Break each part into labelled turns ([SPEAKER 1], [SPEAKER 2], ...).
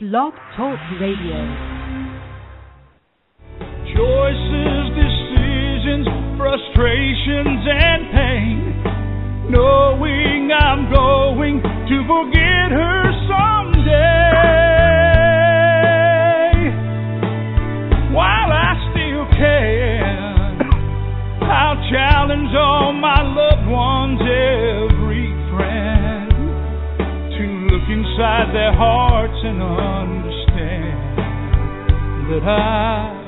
[SPEAKER 1] Blog Talk Radio.
[SPEAKER 2] Choices, decisions, frustrations, and pain. Knowing I'm going to forget her someday. Their hearts and understand that I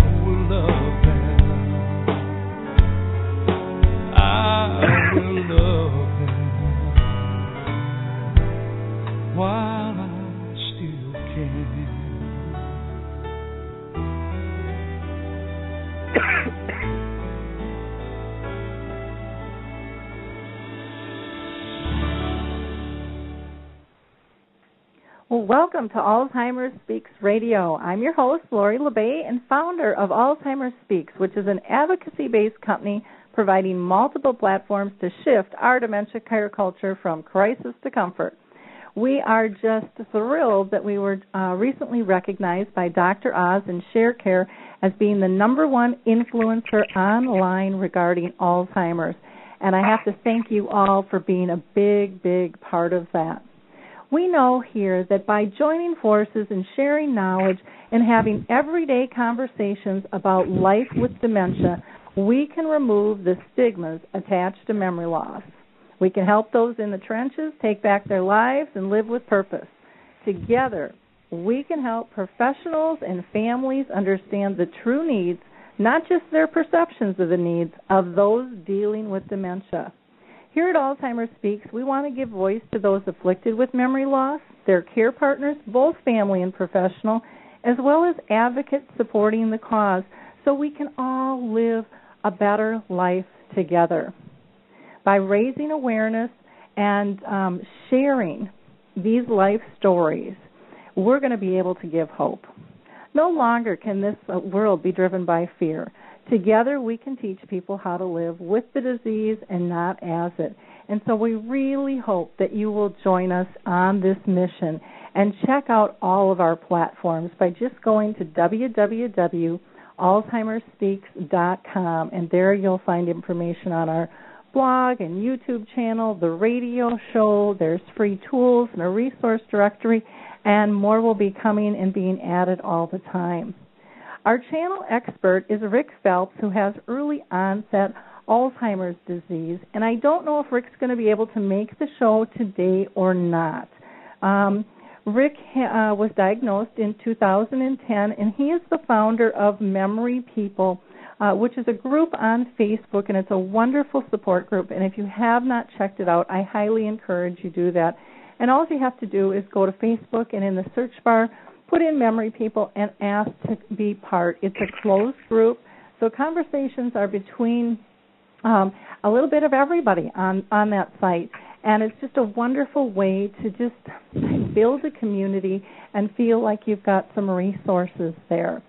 [SPEAKER 3] welcome to Alzheimer's Speaks Radio. I'm your host, Lori La Bey, and founder of Alzheimer's Speaks, which is an advocacy based company providing multiple platforms to shift our dementia care culture from crisis to comfort. We are just thrilled that we were uh, recently recognized by Dr. Oz and ShareCare as being the number one influencer online regarding Alzheimer's. And I have to thank you all for being a big, big part of that. We know here that by joining forces and sharing knowledge and having everyday conversations about life with dementia, we can remove the stigmas attached to memory loss. We can help those in the trenches take back their lives and live with purpose. Together, we can help professionals and families understand the true needs, not just their perceptions of the needs, of those dealing with dementia. Here at Alzheimer's Speaks, we want to give voice to those afflicted with memory loss, their care partners, both family and professional, as well as advocates supporting the cause so we can all live a better life together. By raising awareness and um, sharing these life stories, we're going to be able to give hope. No longer can this uh, world be driven by fear. Together, we can teach people how to live with the disease and not as it. And so, we really hope that you will join us on this mission and check out all of our platforms by just going to www.alzheimersspeaks.com, and there you'll find information on our blog and YouTube channel, the radio show. There's free tools and a resource directory, and more will be coming and being added all the time. Our channel expert is Rick Phelps, who has early onset Alzheimer's disease, and I don't know if Rick's going to be able to make the show today or not. Um, Rick uh, was diagnosed in 2010, and he is the founder of Memory People, uh, which is a group on Facebook, and it's a wonderful support group. And if you have not checked it out, I highly encourage you do that. And all you have to do is go to Facebook and in the search bar, put in Memory People and ask to be part. It's a closed group, so conversations are between um, a little bit of everybody on on that site, and it's just a wonderful way to just build a community and feel like you've got some resources there.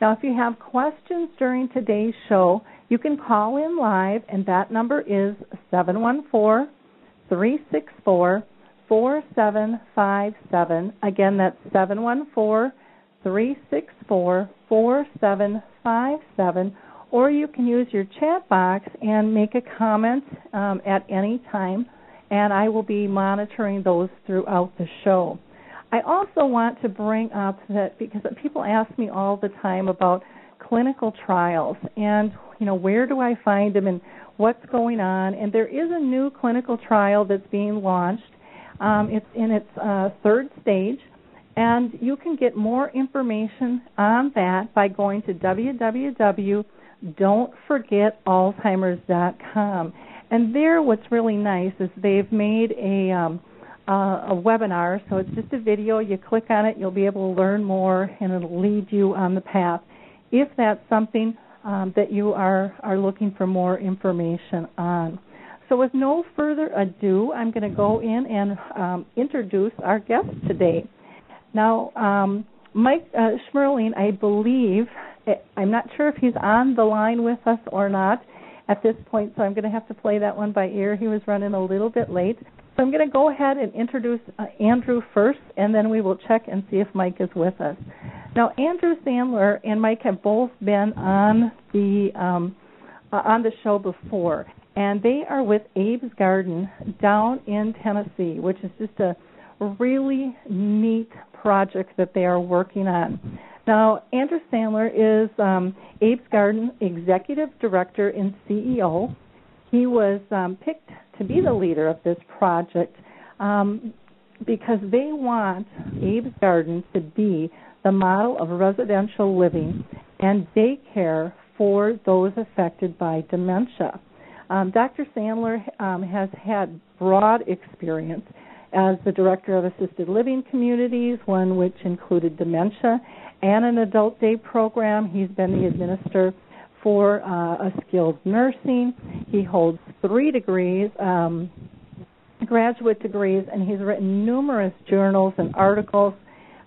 [SPEAKER 3] Now, if you have questions during today's show, you can call in live, and that number is seven one four three six four. 4757. Again, that's 714 364 4757. Or you can use your chat box and make a comment um, at any time, and I will be monitoring those throughout the show. I also want to bring up that because people ask me all the time about clinical trials and you know where do I find them and what's going on and there is a new clinical trial that's being launched um, it's in its uh, third stage, and you can get more information on that by going to www.don'tforgetalzheimers.com. And there, what's really nice is they've made a um, uh, a webinar, so it's just a video. You click on it, you'll be able to learn more, and it'll lead you on the path. If that's something um, that you are are looking for more information on. So, with no further ado, I'm going to go in and um, introduce our guest today. Now, um, Mike uh, Shmerling, I believe, eh, I'm not sure if he's on the line with us or not at this point, so I'm going to have to play that one by ear. He was running a little bit late. So I'm going to go ahead and introduce uh, Andrew first, and then we will check and see if Mike is with us. Now, Andrew Sandler and Mike have both been on the um, uh, on the show before, and they are with Abe's Garden down in Tennessee, which is just a really neat project that they are working on. Now, Andrew Sandler is um, Abe's Garden Executive Director and CEO. He was um, picked to be the leader of this project um, because they want Abe's Garden to be the model of residential living and daycare for those affected by dementia. Um, Dr. Sandler um, has had broad experience as the director of assisted living communities, one which included dementia and an adult day program. He's been the administrator for uh, a skilled nursing. He holds three degrees, um, graduate degrees, and he's written numerous journals and articles.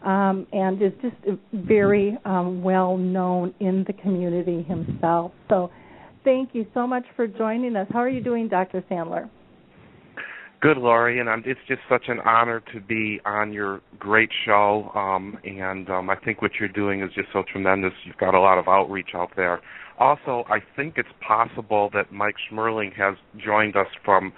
[SPEAKER 3] Um, and is just very um, well known in the community himself. So, thank you so much for joining us. How are you doing, Dr. Sandler?
[SPEAKER 4] Good, Lori, and I'm, it's just such an honor to be on your great show. Um, and um, I think what you're doing is just so tremendous. You've got a lot of outreach out there. Also, I think it's possible that Mike Shmerling has joined us from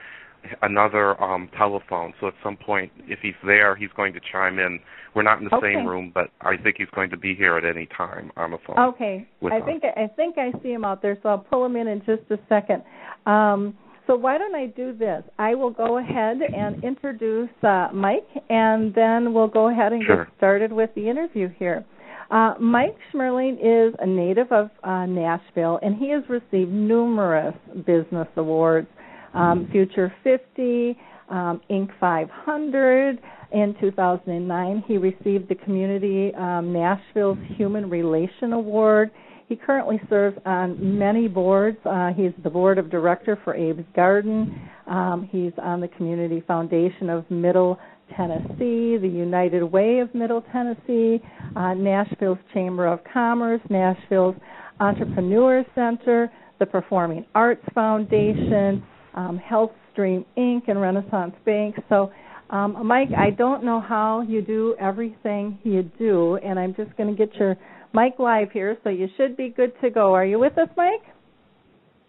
[SPEAKER 4] another um, telephone. So at some point, if he's there, he's going to chime in. We're not in the
[SPEAKER 3] okay.
[SPEAKER 4] same room, but I think he's going to be here at any time on the phone.
[SPEAKER 3] Okay, I think I think I see him out there, so I'll pull him in in just a second. Um, so why don't I do this? I will go ahead and introduce uh, Mike, and then we'll go ahead and
[SPEAKER 4] sure.
[SPEAKER 3] get started with the interview here. Uh, Mike Shmerling is a native of uh, Nashville, and he has received numerous business awards. Um, Future 50, um, Inc. 500. In 2009, he received the Community um, Nashville's Human Relation Award. He currently serves on many boards. Uh, he's the board of director for Abe's Garden. Um, he's on the Community Foundation of Middle Tennessee, the United Way of Middle Tennessee, uh, Nashville's Chamber of Commerce, Nashville's Entrepreneur Center, the Performing Arts Foundation, um, HealthStream Inc., and Renaissance Bank. So, um, Mike, I don't know how you do everything you do, and I'm just going to get your Mike live here, so you should be good to go. Are you with us, Mike?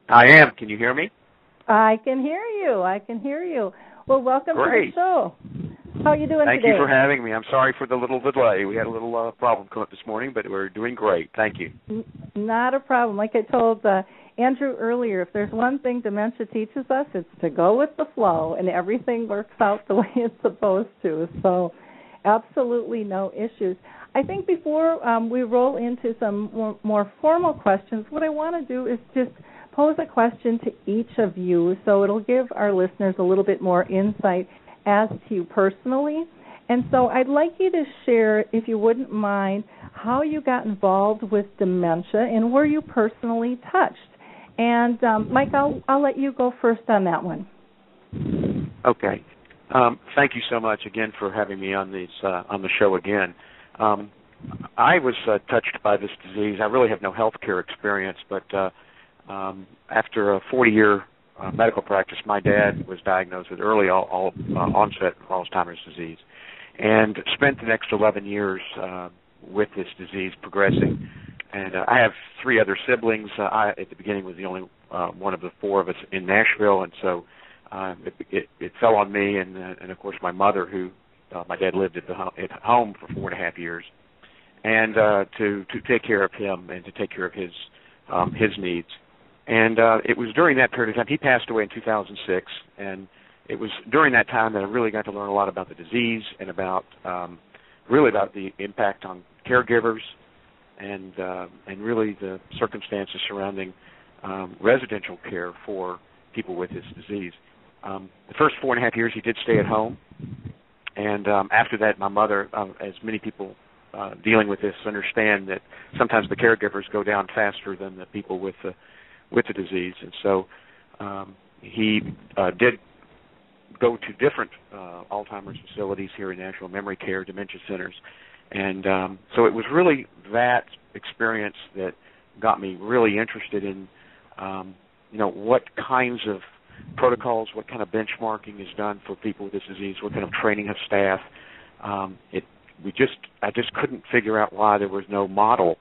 [SPEAKER 5] I am. Can you hear me?
[SPEAKER 3] I can hear you. I can hear you. Well, welcome
[SPEAKER 5] Great.
[SPEAKER 3] to the show. How are you doing
[SPEAKER 5] Thank
[SPEAKER 3] today?
[SPEAKER 5] you for having me. I'm sorry for the little delay. We had a little uh, problem come up this morning, but we're doing great. Thank you.
[SPEAKER 3] N- not a problem. Like I told uh, Andrew earlier, if there's one thing dementia teaches us, it's to go with the flow, and everything works out the way it's supposed to. So, absolutely no issues. I think before um, we roll into some more, more formal questions, what I want to do is just pose a question to each of you so it'll give our listeners a little bit more insight as to you personally. And so I'd like you to share, if you wouldn't mind, how you got involved with dementia and were you personally touched. And um, Mike, I'll, I'll let you go first on that one.
[SPEAKER 5] Okay. Um, thank you so much again for having me on these uh, on the show again. Um, I was uh, touched by this disease. I really have no health care experience, but uh, um, after a 40 year uh, medical practice, my dad was diagnosed with early all, all, uh, onset Alzheimer's disease and spent the next 11 years uh, with this disease progressing. And uh, I have three other siblings. Uh, I, at the beginning, was the only uh, one of the four of us in Nashville, and so uh, it, it, it fell on me, and, uh, and of course my mother, who uh, my dad lived at the ho- at home for four and a half years, and uh, to to take care of him and to take care of his um, his needs. And uh, it was during that period of time he passed away in 2006, and it was during that time that I really got to learn a lot about the disease and about um, really about the impact on caregivers and uh, and really the circumstances surrounding um, residential care for people with this disease. Um, the first four and a half years he did stay at home, and um, after that, my mother, um, as many people uh, dealing with this, understand that sometimes the caregivers go down faster than the people with the with the disease, and so um, he uh, did go to different uh, Alzheimer's facilities here in Nashville, memory care, dementia centers, and um, so it was really that experience that got me really interested in, um, you know, what kinds of protocols, what kind of benchmarking is done for people with this disease, what kind of training of staff. Um, it we just I just couldn't figure out why there was no model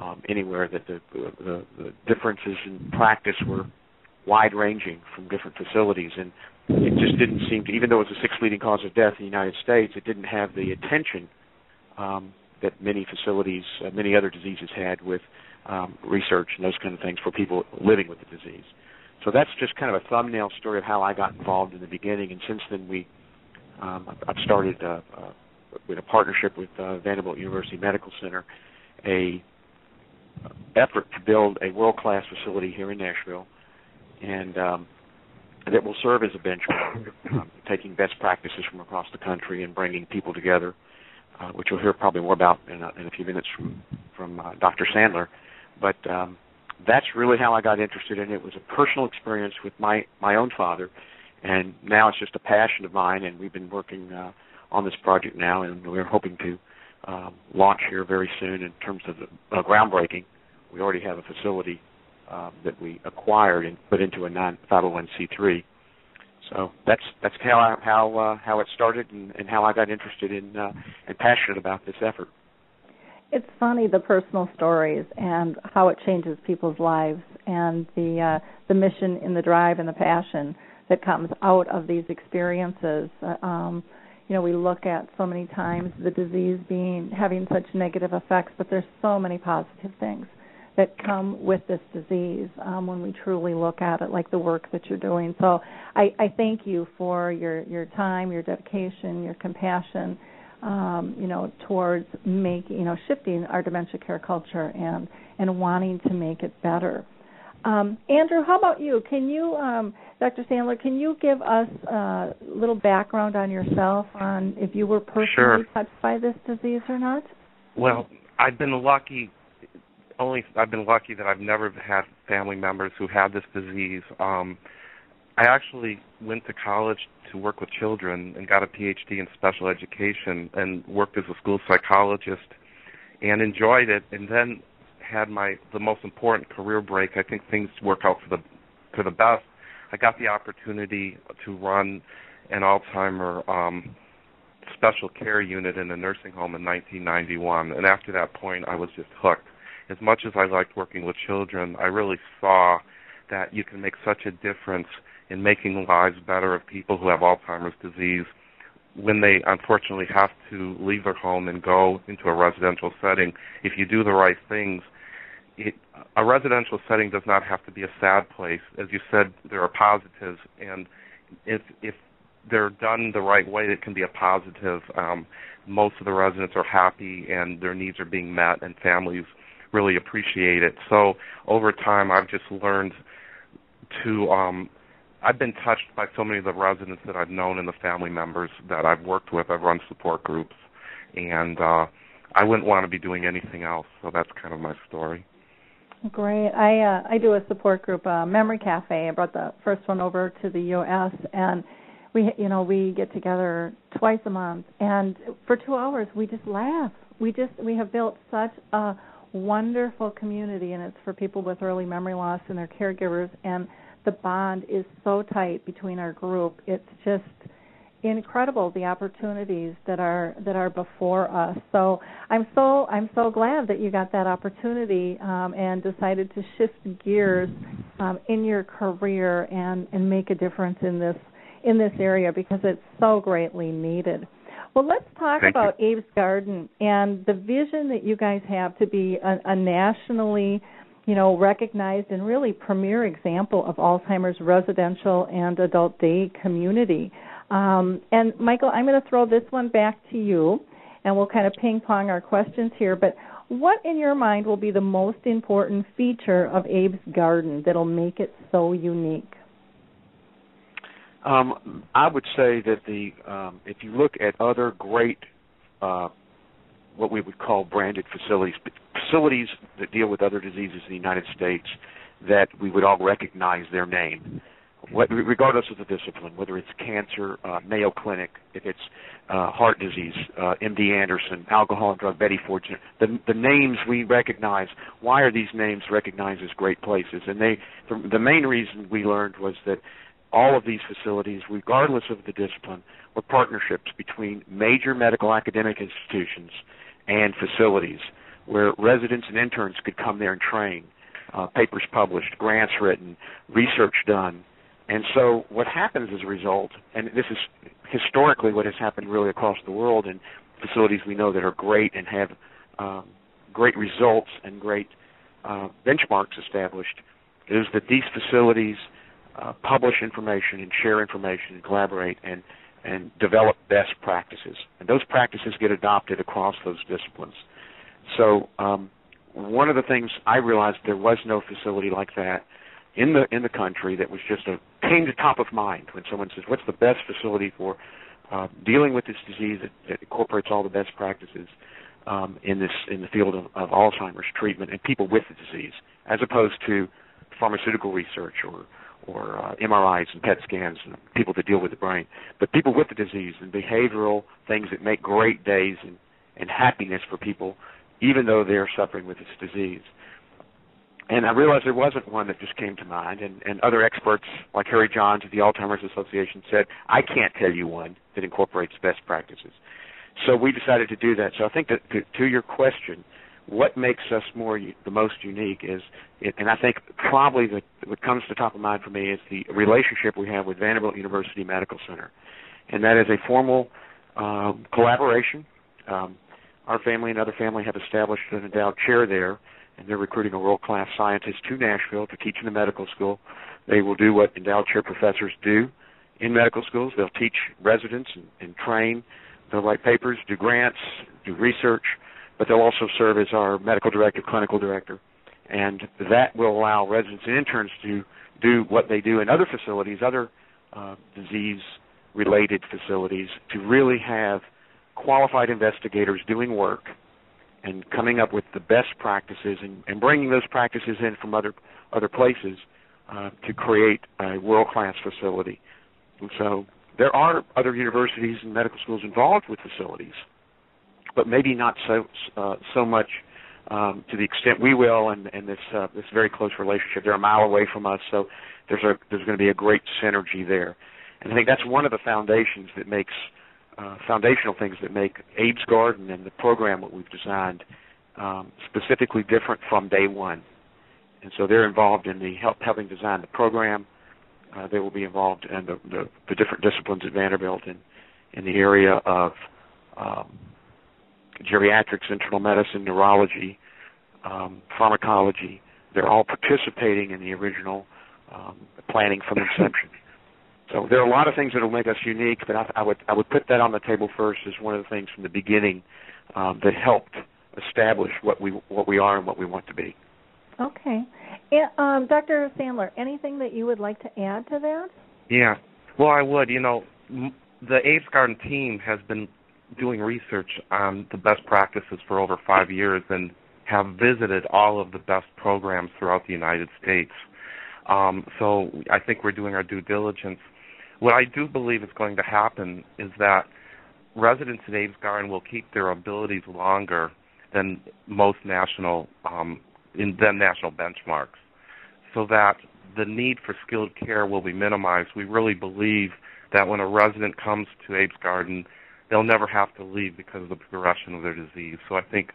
[SPEAKER 5] um, anywhere that the, the the differences in practice were wide ranging from different facilities. And it just didn't seem to even though it was the sixth leading cause of death in the United States it didn't have the attention um, that many facilities uh, many other diseases had with um, research and those kind of things for people living with the disease. So that's just kind of a thumbnail story of how I got involved in the beginning. And since then we um, I've started uh, uh, with a partnership with uh, Vanderbilt University Medical Center a effort to build a world class facility here in Nashville, and um, that will serve as a benchmark, um, taking best practices from across the country and bringing people together, uh, which you'll hear probably more about in a, in a few minutes from from uh, Dr. Sandler. But um, that's really how I got interested in it. It was a personal experience with my my own father, and now it's just a passion of mine. And we've been working uh, on this project now, and we're hoping to um, launch here very soon in terms of uh, groundbreaking. We already have a facility um, that we acquired and put into a non 501c3. So that's that's how I, how uh, how it started and, and how I got interested in uh, and passionate about this effort.
[SPEAKER 3] It's funny the personal stories and how it changes people's lives and the uh, the mission and the drive and the passion that comes out of these experiences. Uh, um, you know we look at so many times the disease being having such negative effects but there's so many positive things that come with this disease um, when we truly look at it like the work that you're doing so i, I thank you for your your time your dedication your compassion um, you know towards making you know shifting our dementia care culture and and wanting to make it better um, Andrew, how about you? Can you, um, Dr. Sandler, can you give us a little background on yourself, on if you were personally
[SPEAKER 4] sure.
[SPEAKER 3] touched by this disease or not?
[SPEAKER 4] Well, I've been lucky. Only I've been lucky that I've never had family members who had this disease. Um, I actually went to college to work with children and got a PhD in special education and worked as a school psychologist and enjoyed it. And then had my the most important career break. I think things work out for the for the best. I got the opportunity to run an Alzheimer um, special care unit in a nursing home in 1991, and after that point, I was just hooked. As much as I liked working with children, I really saw that you can make such a difference in making lives better of people who have Alzheimer's disease when they unfortunately have to leave their home and go into a residential setting, if you do the right things, it, a residential setting does not have to be a sad place. As you said, there are positives, and if if they're done the right way, it can be a positive. Um, most of the residents are happy, and their needs are being met, and families really appreciate it. So over time, I've just learned to. Um, I've been touched by so many of the residents that I've known and the family members that I've worked with. I've run support groups, and uh, I wouldn't want to be doing anything else. So that's kind of my story.
[SPEAKER 3] Great. I uh, I do a support group, uh, Memory Cafe. I brought the first one over to the U.S. and we you know we get together twice a month and for two hours we just laugh. We just we have built such a wonderful community and it's for people with early memory loss and their caregivers and the bond is so tight between our group. It's just incredible the opportunities that are that are before us. So I'm so I'm so glad that you got that opportunity um, and decided to shift gears um, in your career and and make a difference in this in this area because it's so greatly needed. Well, let's talk
[SPEAKER 4] Thank
[SPEAKER 3] about
[SPEAKER 4] you.
[SPEAKER 3] Abe's Garden and the vision that you guys have to be a, a nationally you know, recognized and really premier example of Alzheimer's residential and adult day community. Um, and Michael, I'm going to throw this one back to you, and we'll kind of ping pong our questions here. But what, in your mind, will be the most important feature of Abe's Garden that'll make it so unique?
[SPEAKER 5] Um, I would say that the um, if you look at other great uh, what we would call branded facilities, facilities that deal with other diseases in the United States, that we would all recognize their name regardless of the discipline, whether it's cancer, uh, Mayo Clinic, if it's uh, heart disease, uh, MD Anderson, alcohol and drug, Betty Ford, the, the names we recognize. Why are these names recognized as great places? And they, the, the main reason we learned was that all of these facilities, regardless of the discipline, were partnerships between major medical academic institutions and facilities where residents and interns could come there and train, uh, papers published, grants written, research done. And so what happens as a result, and this is historically what has happened really across the world in facilities we know that are great and have um, great results and great uh, benchmarks established, is that these facilities uh, publish information and share information and collaborate and and develop best practices. And those practices get adopted across those disciplines. So um, one of the things I realized there was no facility like that in the in the country that was just a came to top of mind when someone says, "What's the best facility for uh, dealing with this disease that, that, incorporates all the best practices um, in this in the field of, of Alzheimer's treatment and people with the disease, as opposed to pharmaceutical research or or uh, MRIs and PET scans and people that deal with the brain, but people with the disease and behavioral things that make great days and, and happiness for people even though they're suffering with this disease. And I realized there wasn't one that just came to mind, and, and other experts like Harry Johns of the Alzheimer's Association said, I can't tell you one that incorporates best practices. So we decided to do that. So I think that to, to your question, what makes us more the most unique is, and I think probably the, what comes to top of mind for me is the relationship we have with Vanderbilt University Medical Center, and that is a formal um, collaboration. Um, our family and other family have established an endowed chair there, and they're recruiting a world-class scientist to Nashville to teach in the medical school. They will do what endowed chair professors do in medical schools. They'll teach residents and, and train. They'll write papers, do grants, do research, but they'll also serve as our medical director, clinical director, and that will allow residents and interns to do what they do in other facilities, other uh, disease-related facilities, to really have qualified investigators doing work and coming up with the best practices and, and bringing those practices in from other other places uh, to create a world class facility. And so there are other universities and medical schools involved with facilities, but maybe not so uh, so much um, to the extent we will, and, and this uh, this very close relationship. They're a mile away from us, so there's a there's going to be a great synergy there. And I think that's one of the foundations that makes uh, foundational things that make Abe's Garden and the program that we've designed um, specifically different from day one. And so they're involved in the help helping design the program. Uh, they will be involved in the, the, the, different disciplines at Vanderbilt in, in the area of um, geriatrics, internal medicine, neurology, um, pharmacology. They're all participating in the original um, planning from inception. So there are a lot of things that will make us unique, but I, I would I would put that on the table first as one of the things from the beginning um, that helped establish what we what we are and what we want to be.
[SPEAKER 3] Okay, um, Dr. Sandler, anything that you would like to add to that?
[SPEAKER 4] Yeah, well, I would. You know, the Abe's Garden team has been doing research on the best practices for over five years and have visited all of the best programs throughout the United States. Um, so I think we're doing our due diligence what I do believe is going to happen is that residents in Abe's Garden will keep their abilities longer than most national um, in than national benchmarks, so that the need for skilled care will be minimized. We really believe that when a resident comes to Abe's Garden, they'll never have to leave because of the progression of their disease. So I think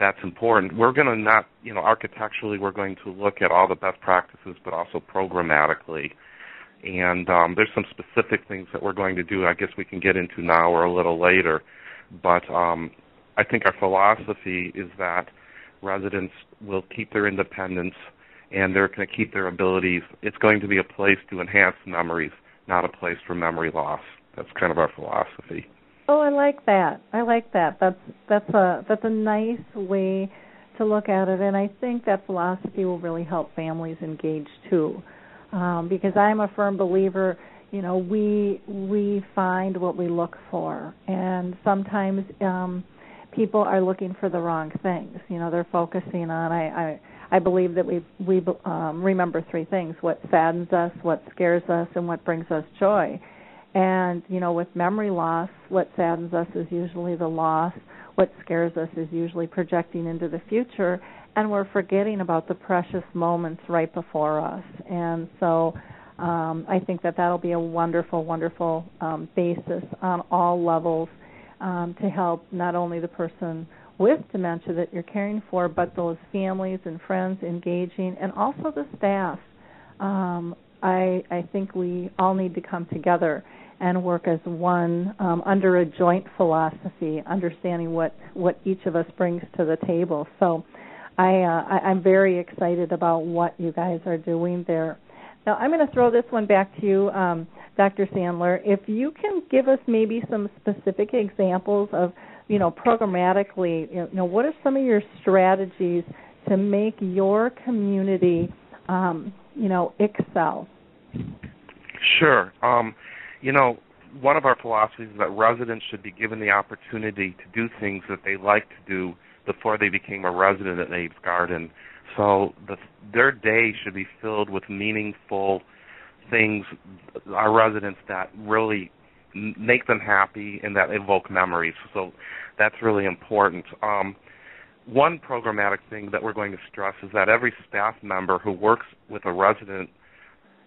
[SPEAKER 4] that's important. We're going to not, you know, architecturally, we're going to look at all the best practices, but also programmatically and um, there's some specific things that we're going to do. I guess we can get into now or a little later, but um, I think our philosophy is that residents will keep their independence and they're going to keep their abilities. It's going to be a place to enhance memories, not a place for memory loss. That's kind of our philosophy.
[SPEAKER 3] Oh, I like that. I like that. That's that's a that's a nice way to look at it, and I think that philosophy will really help families engage too um, because I'm a firm believer. You know, we we find what we look for, and sometimes um, people are looking for the wrong things. You know, they're focusing on. I I, I believe that we we um, remember three things: what saddens us, what scares us, and what brings us joy. And you know, with memory loss, what saddens us is usually the loss. What scares us is usually projecting into the future, and we're forgetting about the precious moments right before us. And so Um, I think that that'll be a wonderful, wonderful um, basis on all levels um, to help not only the person with dementia that you're caring for, but those families and friends engaging, and also the staff. Um, I, I think we all need to come together and work as one um, under a joint philosophy, understanding what what each of us brings to the table. So, I, uh, I I'm very excited about what you guys are doing there. Now, I'm going to throw this one back to you, um, Dr. Sandler. If you can give us maybe some specific examples of, you know, programmatically, you know, what are some of your strategies to make your community, um, you know, excel?
[SPEAKER 4] Sure. Um, you know, one of our philosophies is that residents should be given the opportunity to do things that they like to do before they became a resident at Abe's Garden. So the, their day should be filled with meaningful things, our residents that really make them happy and that evoke memories. So that's really important. Um, one programmatic thing that we're going to stress is that every staff member who works with a resident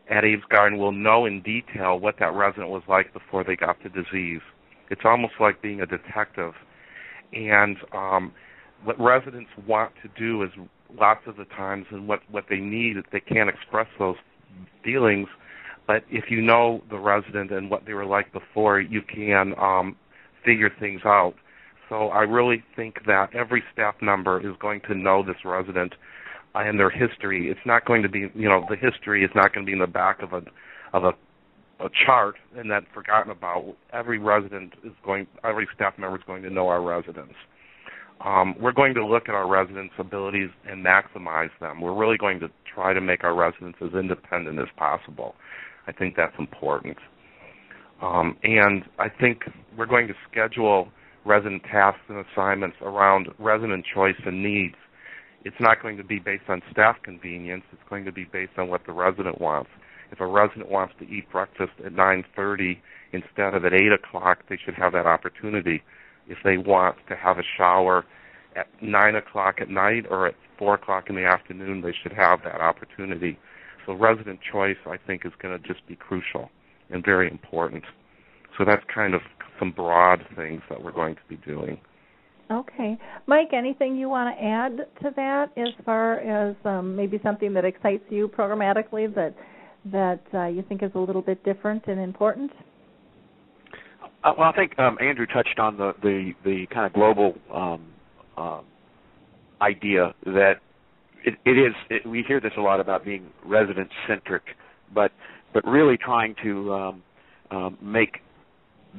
[SPEAKER 4] at Abe's Garden will know in detail what that resident was like before they got the disease. It's almost like being a detective. And um, what residents want to do is lots of the times, and what what they need, they can't express those feelings. But if you know the resident and what they were like before, you can um, figure things out. So I really think that every staff member is going to know this resident and their history. It's not going to be, you know, the history is not going to be in the back of a of a a chart and then forgotten about. Every resident is going, every staff member is going to know our residents. Um, we're going to look at our residents' abilities and maximize them. We're really going to try to make our residents as independent as possible. I think that's important. Um, and I think we're going to schedule resident tasks and assignments around resident choice and needs it's not going to be based on staff convenience. It's going to be based on what the resident wants. If a resident wants to eat breakfast at 9:30 instead of at 8 o'clock, they should have that opportunity. If they want to have a shower at 9 o'clock at night or at 4 o'clock in the afternoon, they should have that opportunity. So resident choice, I think, is going to just be crucial and very important. So that's kind of some broad things that we're going to be doing.
[SPEAKER 3] Okay, Mike. Anything you want to add to that, as far as um, maybe something that excites you programmatically that that uh, you think is a little bit different and important?
[SPEAKER 5] Uh, well, I think um, Andrew touched on the the, the kind of global um, uh, idea that it, it is. It, we hear this a lot about being resident centric, but but really trying to um, um, make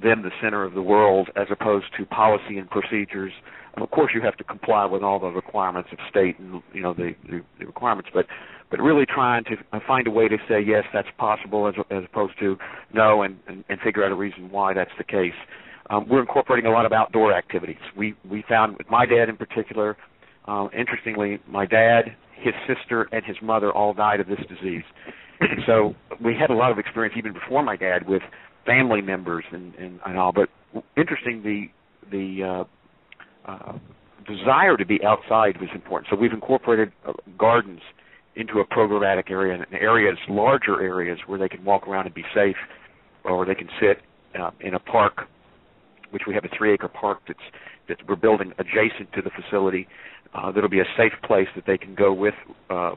[SPEAKER 5] them the center of the world as opposed to policy and procedures. Of course, you have to comply with all the requirements of state and you know the, the, the requirements, but but really trying to find a way to say yes, that's possible, as as opposed to no, and and, and figure out a reason why that's the case. Um, we're incorporating a lot of outdoor activities. We we found with my dad in particular. Um, interestingly, my dad, his sister, and his mother all died of this disease. so we had a lot of experience even before my dad with family members and, and, and all. But interesting, the the uh, uh, desire to be outside was important. So we've incorporated uh, gardens into a programmatic area, and areas, larger areas, where they can walk around and be safe, or they can sit uh, in a park, which we have a three-acre park that's that we're building adjacent to the facility. Uh, that'll be a safe place that they can go with uh,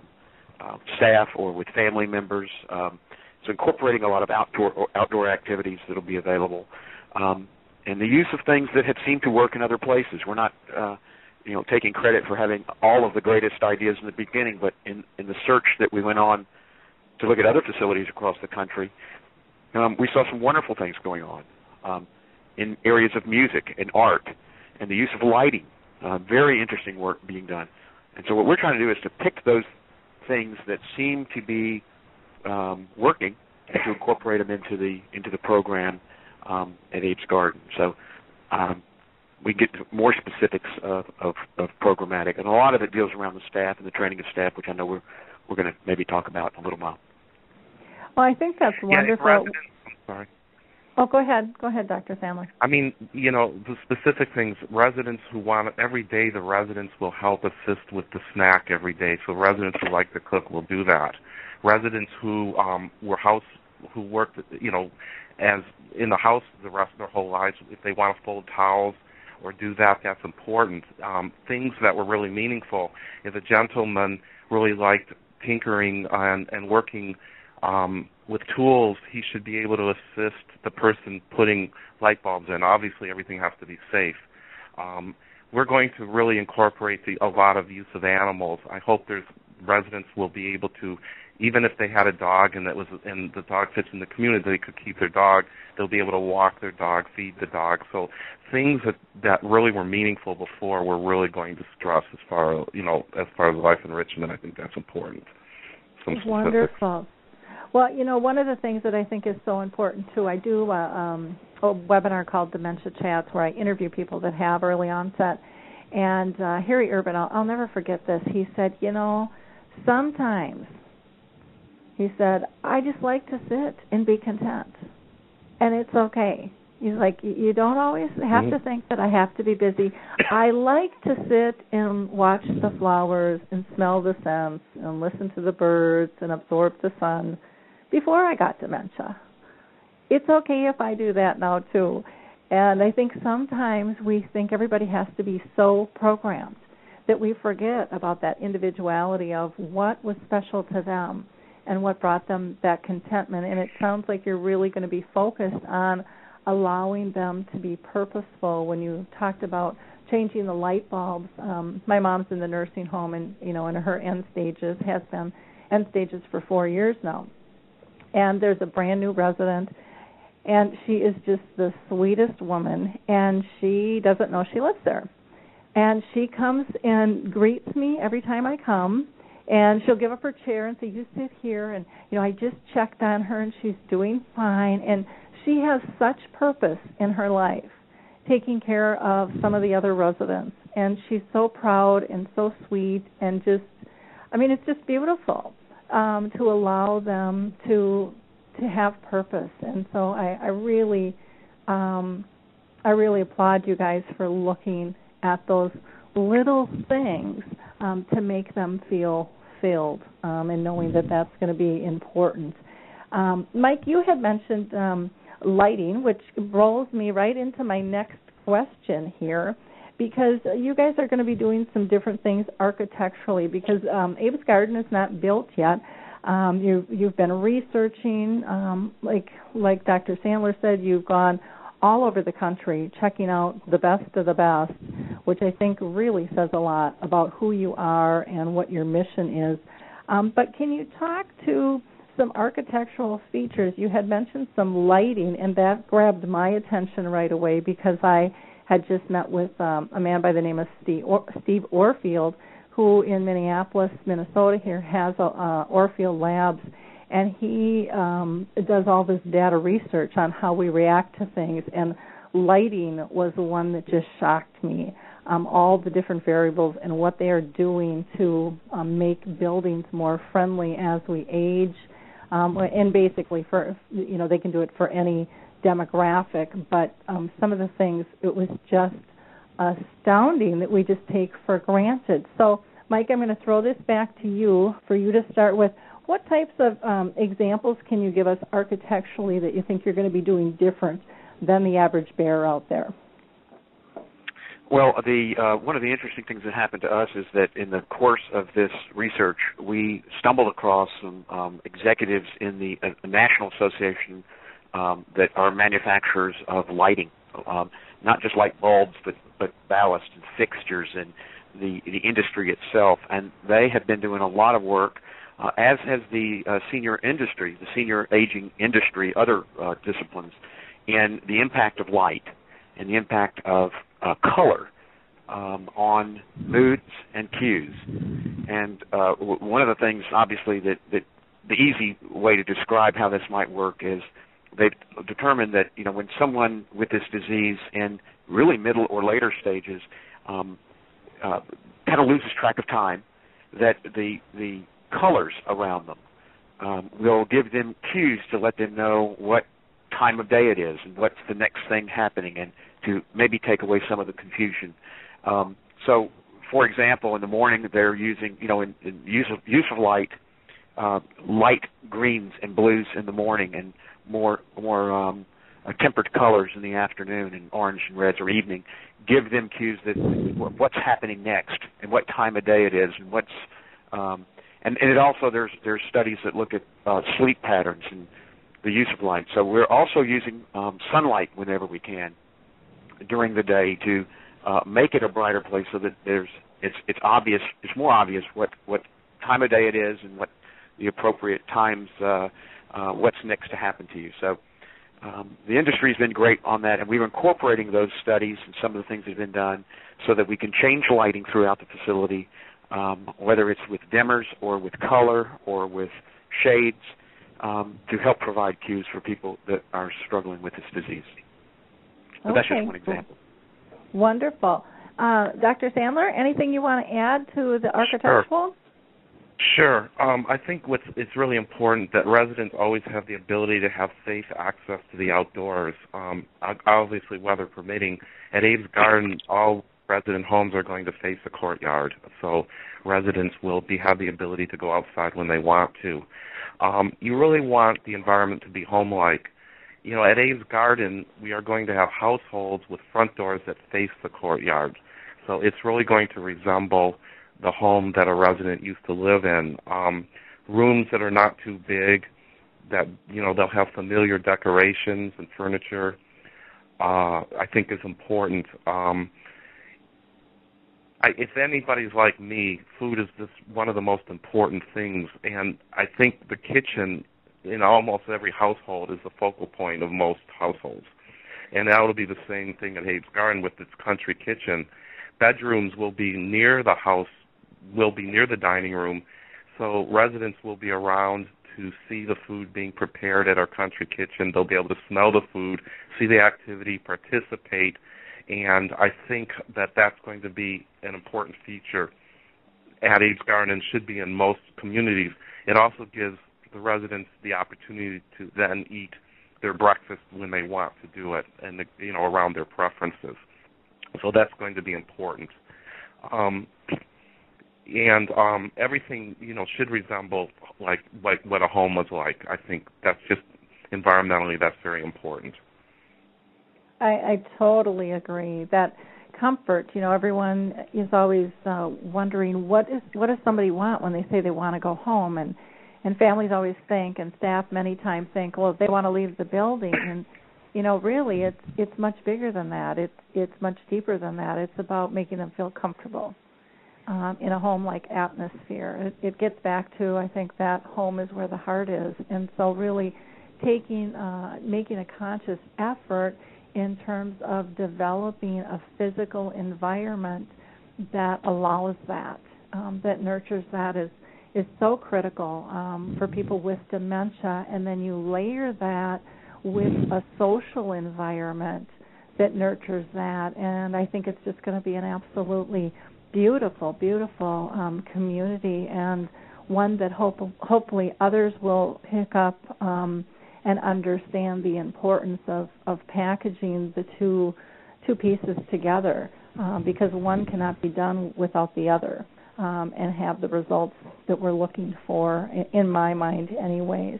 [SPEAKER 5] uh, staff or with family members. Um, so incorporating a lot of outdoor outdoor activities that'll be available, um, and the use of things that have seemed to work in other places. We're not, uh, you know, taking credit for having all of the greatest ideas in the beginning, but in in the search that we went on to look at other facilities across the country, um, we saw some wonderful things going on um, in areas of music and art and the use of lighting. Uh, very interesting work being done. And so what we're trying to do is to pick those things that seem to be um, working to incorporate them into the into the program um, at Abe's Garden. So um, we get more specifics of, of, of programmatic, and a lot of it deals around the staff and the training of staff, which I know we're we're going to maybe talk about in a little while.
[SPEAKER 3] Well, I think that's wonderful.
[SPEAKER 4] Yeah, I'm sorry.
[SPEAKER 3] Oh, go ahead. Go ahead, Dr. Sandler.
[SPEAKER 4] I mean, you know, the specific things, residents who want it, every day the residents will help assist with the snack every day. So residents who like to cook will do that residents who um, were house who worked, you know, as in the house the rest of their whole lives. If they want to fold towels or do that, that's important. Um, things that were really meaningful. If a gentleman really liked tinkering and, and working um, with tools, he should be able to assist the person putting light bulbs in. Obviously, everything has to be safe. Um, we're going to really incorporate the, a lot of use of animals. I hope there's residents will be able to, even if they had a dog and that was and the dog fits in the community, they could keep their dog. They'll be able to walk their dog, feed the dog. So things that that really were meaningful before, we're really going to stress as far as you know as far as life enrichment. I think that's important.
[SPEAKER 3] Some Wonderful. Well, you know, one of the things that I think is so important too, I do a, um, a webinar called Dementia Chats where I interview people that have early onset. And uh, Harry Urban, I'll, I'll never forget this. He said, you know, sometimes, he said, I just like to sit and be content. And it's okay. He's like, you don't always have mm-hmm. to think that I have to be busy. I like to sit and watch the flowers and smell the scents and listen to the birds and absorb the sun before I got dementia. It's okay if I do that now too. And I think sometimes we think everybody has to be so programmed that we forget about that individuality of what was special to them and what brought them that contentment. And it sounds like you're really going to be focused on allowing them to be purposeful. When you talked about changing the light bulbs, um, my mom's in the nursing home, and you know, in her end stages has been end stages for four years now and there's a brand new resident and she is just the sweetest woman and she doesn't know she lives there and she comes and greets me every time i come and she'll give up her chair and say you sit here. And you know i just checked on her and she's doing fine. And she has such purpose in her life taking care of some of the other residents. And she's so proud and so sweet and just i mean it's just beautiful um, to allow them to to have purpose. And so I, I really um, I really applaud you guys for looking at those little things um, to make them feel filled um, and knowing that that's going to be important. Um, Mike, you had mentioned um, lighting, which rolls me right into my next question here because you guys are going to be doing some different things architecturally because um, Abe's Garden is not built yet. Um, you you've been researching, um, like like Dr. Sandler said, you've gone all over the country checking out the best of the best, which I think really says a lot about who you are and what your mission is. Um, but can you talk to some architectural features? You had mentioned some lighting, and that grabbed my attention right away because I had just met with um, a man by the name of Steve, or- Steve Orfield, who in Minneapolis, Minnesota, here has a, uh, Orfield Labs, and he um, does all this data research on how we react to things. And lighting was the one that just shocked me. Um, all the different variables and what they are doing to um, make buildings more friendly as we age, um, and basically for you know they can do it for any demographic, but um, some of the things it was just astounding that we just take for granted. So, Mike, I'm going to throw this back to you for you to start with. What types of um, examples can you give us architecturally that you think you're going to be doing different than the average bear out there?
[SPEAKER 5] Well, the uh, one of the interesting things that happened to us is that in the course of this research, we stumbled across some um, executives in the uh, National Association um, that are manufacturers of lighting, um, not just light bulbs, but but ballast and fixtures and the the industry itself. And they have been doing a lot of work, uh, as has the uh, senior industry, the senior aging industry, other uh, disciplines, in the impact of light and the impact of uh, color um, on moods and cues. And uh, w- one of the things, obviously, that, that the easy way to describe how this might work is they've determined that you know when someone with this disease in really middle or later stages um, uh, kind of loses track of time, that the the colors around them um, will give them cues to let them know what time of day it is and what's the next thing happening, and to maybe take away some of the confusion. Um, so, for example, in the morning they're using you know in, in use of use of light uh, light greens and blues in the morning and more more um, uh, tempered colors in the afternoon and orange and reds or evening. Give them cues that what's happening next and what time of day it is and what's um, and, and it also there's there's studies that look at uh, sleep patterns and the use of light. So we're also using um, sunlight whenever we can during the day to uh, make it a brighter place so that there's it's it's obvious it's more obvious what what time of day it is and what the appropriate times uh, uh, what's next to happen to you. So um, the industry's been great on that, and we're incorporating those studies and some of the things that have been done so that we can change lighting throughout the facility, um, whether it's with dimmers or with color or with shades, um, to help provide cues for people that are struggling with this disease. But
[SPEAKER 3] okay.
[SPEAKER 5] that's just one example.
[SPEAKER 3] Wonderful. Uh, Dr. Sandler, anything you want to add to the architectural?
[SPEAKER 4] Sure. Um, I think what's it's really important that residents always have the ability to have safe access to the outdoors. Um, obviously, weather permitting, at Abe's Garden, all resident homes are going to face a courtyard, so residents will be have the ability to go outside when they want to. Um, you really want the environment to be home-like. You know, at Abe's Garden, we are going to have households with front doors that face the courtyard, so it's really going to resemble the home that a resident used to live in. Um, rooms that are not too big, that you know they'll have familiar decorations and furniture. Uh, I think is important. Um, I, if anybody's like me, food is just one of the most important things, and I think the kitchen in almost every household is the focal point of most households. And that'll be the same thing at Abe's Garden with its country kitchen. Bedrooms will be near the house will be near the dining room, so residents will be around to see the food being prepared at our country kitchen. They'll be able to smell the food, see the activity, participate, and I think that that's going to be an important feature at Abe's Garden and should be in most communities. It also gives the residents the opportunity to then eat their breakfast when they want to do it, and you know around their preferences. So that's going to be important. Um, and um everything you know should resemble like like what a home was like i think that's just environmentally that's very important
[SPEAKER 3] i i totally agree. That comfort you know everyone is always uh wondering what is what does somebody want when they say they want to go home? And and families always think and staff many times think well they want to leave the building and you know really it's it's much bigger than that. It's it's much deeper than that. It's about making them feel comfortable um, in a home like atmosphere. It, it gets back to I think that home is where the heart is, and so really taking uh, making a conscious effort in terms of developing a physical environment that allows that, um, that nurtures that is is so critical um, for people with dementia, and then you layer that with a social environment that nurtures that, and I think it's just going to be an absolutely beautiful, beautiful um, community and one that hope, hopefully others will pick up um, and understand the importance of, of packaging the two two pieces together um, because one cannot be done without the other um, and have the results that we're looking for in, my mind anyways.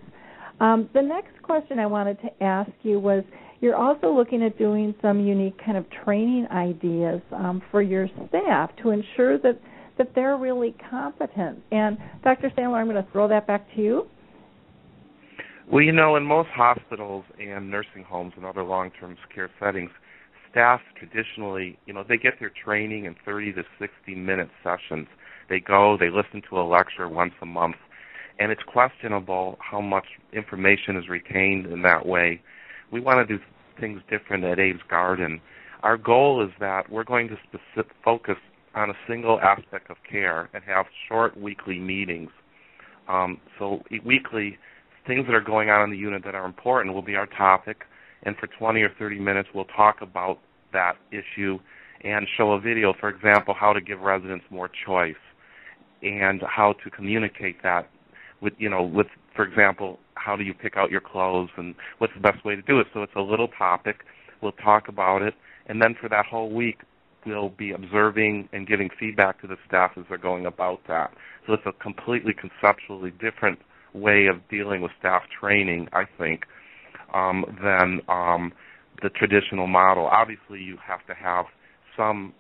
[SPEAKER 3] Um, the next question I wanted to ask you was you're also looking at doing some unique kind of training ideas um, for your staff to ensure that that they're really competent. And Dr. Sandler, I'm going to throw that back to you.
[SPEAKER 4] Well, you know, in most hospitals and nursing homes and other long-term care settings, staff traditionally, you know, they get their training in 30 to 60 minute sessions. They go, they listen to a lecture once a month, and it's questionable how much information is retained in that way. We want to do things different at Abe's Garden. Our goal is that we're going to specific, focus on a single aspect of care and have short weekly meetings. Um, so weekly, things that are going on in the unit that are important will be our topic, and for 20 or 30 minutes we'll talk about that issue and show a video, for example, how to give residents more choice and how to communicate that with you know with for example how do you pick out your clothes and what's the best way to do it. So it's a little topic. We'll talk about it. And then for that whole week we'll be observing and giving feedback to the staff as they're going about that. So it's a completely conceptually different way of dealing with staff training, I think, um, than um, the traditional model. Obviously, you have to have some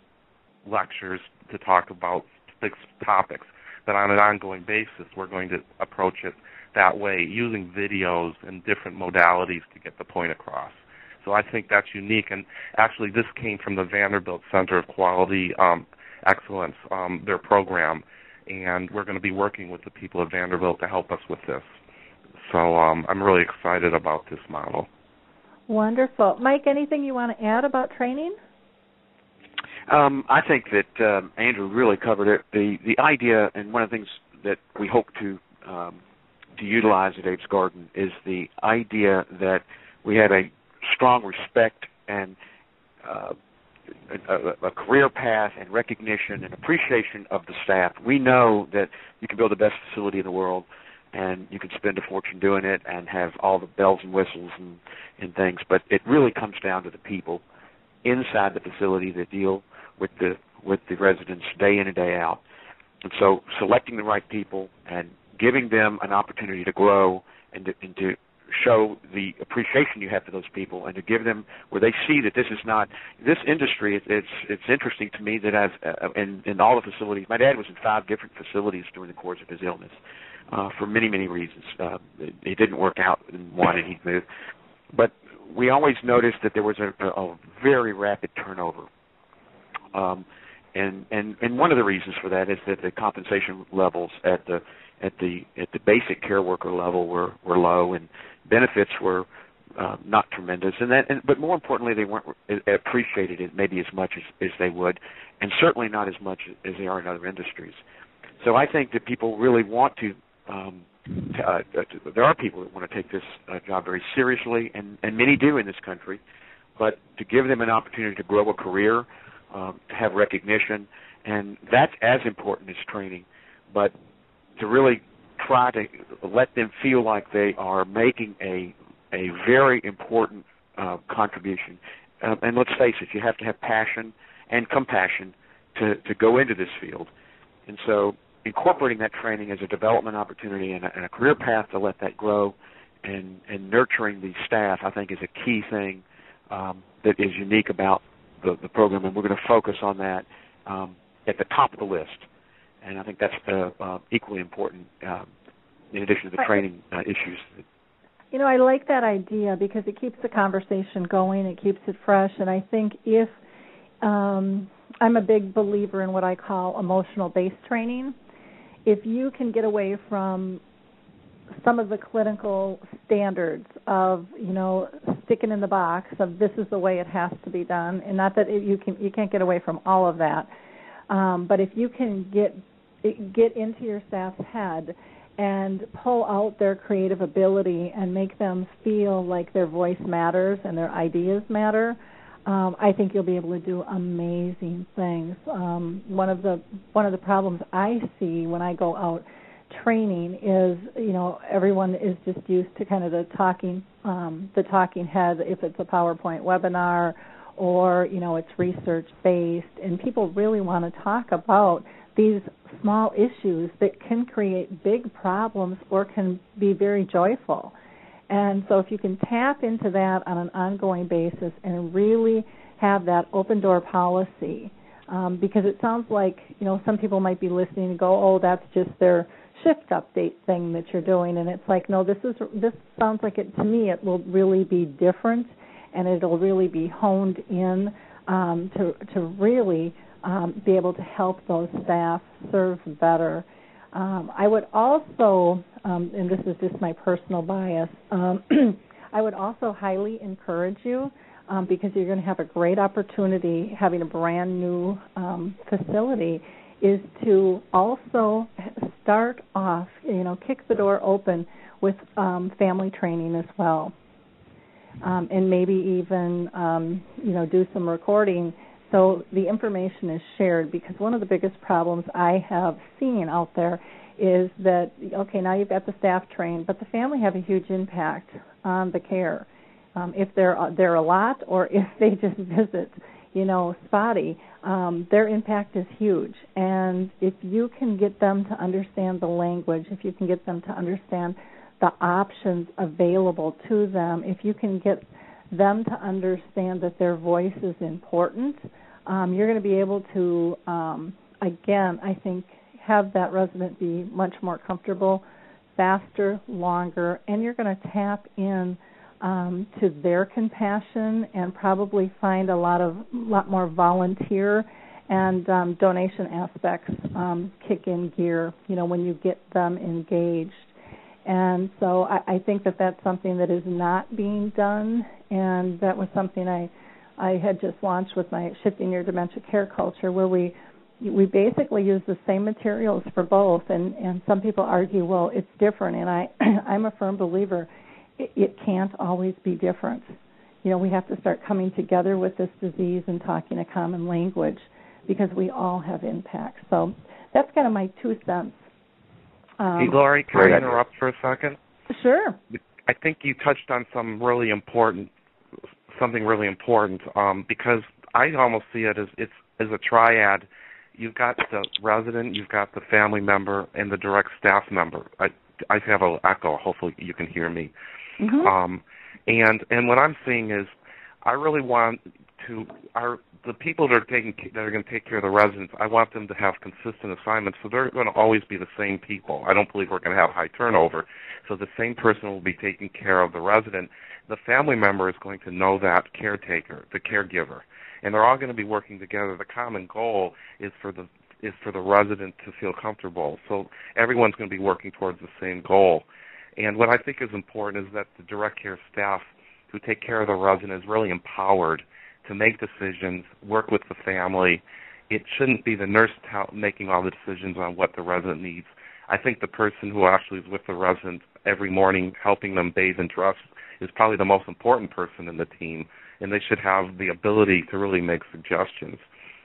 [SPEAKER 4] lectures to talk about fixed topics, but on an ongoing basis, we're going to approach it that way, using videos and different modalities to get the point across. So I think that's unique. And actually, this came from the Vanderbilt Center of Quality um, Excellence, um, their program, and we're going to be working with the people at Vanderbilt to help us with this. So um, I'm really excited about this model.
[SPEAKER 3] Wonderful, Mike. Anything you want to add about training?
[SPEAKER 5] Um, I think that um, Andrew really covered it. The the idea, and one of the things that we hope to um, to utilize at Abe's Garden is the idea that we have a strong respect and uh, a, a, career path and recognition and appreciation of the staff. We know that you can build the best facility in the world, and you can spend a fortune doing it and have all the bells and whistles and, and things, but it really comes down to the people inside the facility that deal with the with the residents day in and day out. And so, selecting the right people and giving them an opportunity to grow and to, and to show the appreciation you have for those people and to give them where they see that this is not this industry it, it's it's interesting to me that I've uh, in in all the facilities my dad was in five different facilities during the course of his illness uh for many many reasons. Uh it, it didn't work out in one and he moved. But we always noticed that there was a, a very rapid turnover. Um and and and one of the reasons for that is that the compensation levels at the at the at the basic care worker level were were low and benefits were uh, not tremendous and that and, but more importantly they weren't appreciated maybe as much as, as they would and certainly not as much as they are in other industries so I think that people really want to um, uh, there are people that want to take this uh, job very seriously, and, and many do in this country. But to give them an opportunity to grow a career, um, to have recognition, and that's as important as training. But to really try to let them feel like they are making a a very important uh, contribution. Uh, and let's face it, you have to have passion and compassion to to go into this field. And so, incorporating that training as a development opportunity and a, and a career path to let that grow, and and nurturing the staff, I think, is a key thing um, that is unique about the, the program, and we're going to focus on that um, at the top of the list. And I think that's uh, uh, equally important um, in addition to the training uh, issues.
[SPEAKER 3] You know, I like that idea because it keeps the conversation going, it keeps it fresh, and I think if um, I'm a big believer in what I call emotional based training, if you can get away from some of the clinical standards of you know sticking in the box of this is the way it has to be done and not that it, you can you can't get away from all of that um, but if you can get get into your staff's head and pull out their creative ability and make them feel like their voice matters and their ideas matter um, I think you'll be able to do amazing things. Um, one of the one of the problems I see when I go out training is you know everyone is just used to kind of the talking um, the talking head if it's a PowerPoint webinar or you know it's research based and people really want to talk about these small issues that can create big problems or can be very joyful. And so if you can tap into that on an ongoing basis and really have that open door policy um, because it sounds like you know some people might be listening and go, "Oh, that's just their shift update thing that you're doing and it's like no this is this sounds like it to me it will really be different and it'll really be honed in um, to to really um, be able to help those staff serve better. Um, I would also, um, and this is just my personal bias, um, I would also highly encourage you um, because you're going to have a great opportunity having a brand new facility is to also start off, you know, kick the door open with um, family training as well, um, and maybe even, um, you know, do some recording so the information is shared. Because one of the biggest problems I have seen out there is that okay, now you've got the staff trained, but the family have a huge impact on the care. Um, if they're there a lot or if they just visit, you know, spotty, um, their impact is huge. And if you can get them to understand the language, if you can get them to understand the options available to them, if you can get them to understand that their voice is important, um, you're going to be able to, um, again, I think, have that resident be much more comfortable, faster, longer, and you're going to tap in um, to their compassion and probably find a lot of lot more volunteer and um, donation aspects um, kick in gear. You know when you get them engaged, and so I, I think that that's something that is not being done, and that was something I I had just launched with my shifting your dementia care culture, where we we basically use the same materials for both and and some people argue well it's different and i i'm a firm believer it, it can't always be different. You know, we have to start coming together with this disease and talking a common language because we all have impacts. So that's kind of my two cents.
[SPEAKER 4] Um, hey, Lori, can I interrupt for a second?
[SPEAKER 3] Sure.
[SPEAKER 4] I think you touched on some really important, something really important, um, because I almost see it as it's as a triad. You've got the resident, you've got the family member, and the direct staff member. I I have a echo. Hopefully, you can hear me.
[SPEAKER 3] Mm-hmm.
[SPEAKER 4] Um, and and what I'm seeing is, I really want to our the people that are taking that are going to take care of the residents. I want them to have consistent assignments, so they're going to always be the same people. I don't believe we're going to have high turnover, so the same person will be taking care of the resident. The family member is going to know that caretaker, the caregiver, and they're all going to be working together. The common goal is for the is for the resident to feel comfortable. So everyone's going to be working towards the same goal. And what I think is important is that the direct care staff who take care of the resident is really empowered to make decisions, work with the family. It shouldn't be the nurse making all the decisions on what the resident needs. I think the person who actually is with the resident every morning, helping them bathe and dress, is probably the most important person in the team, and they should have the ability to really make suggestions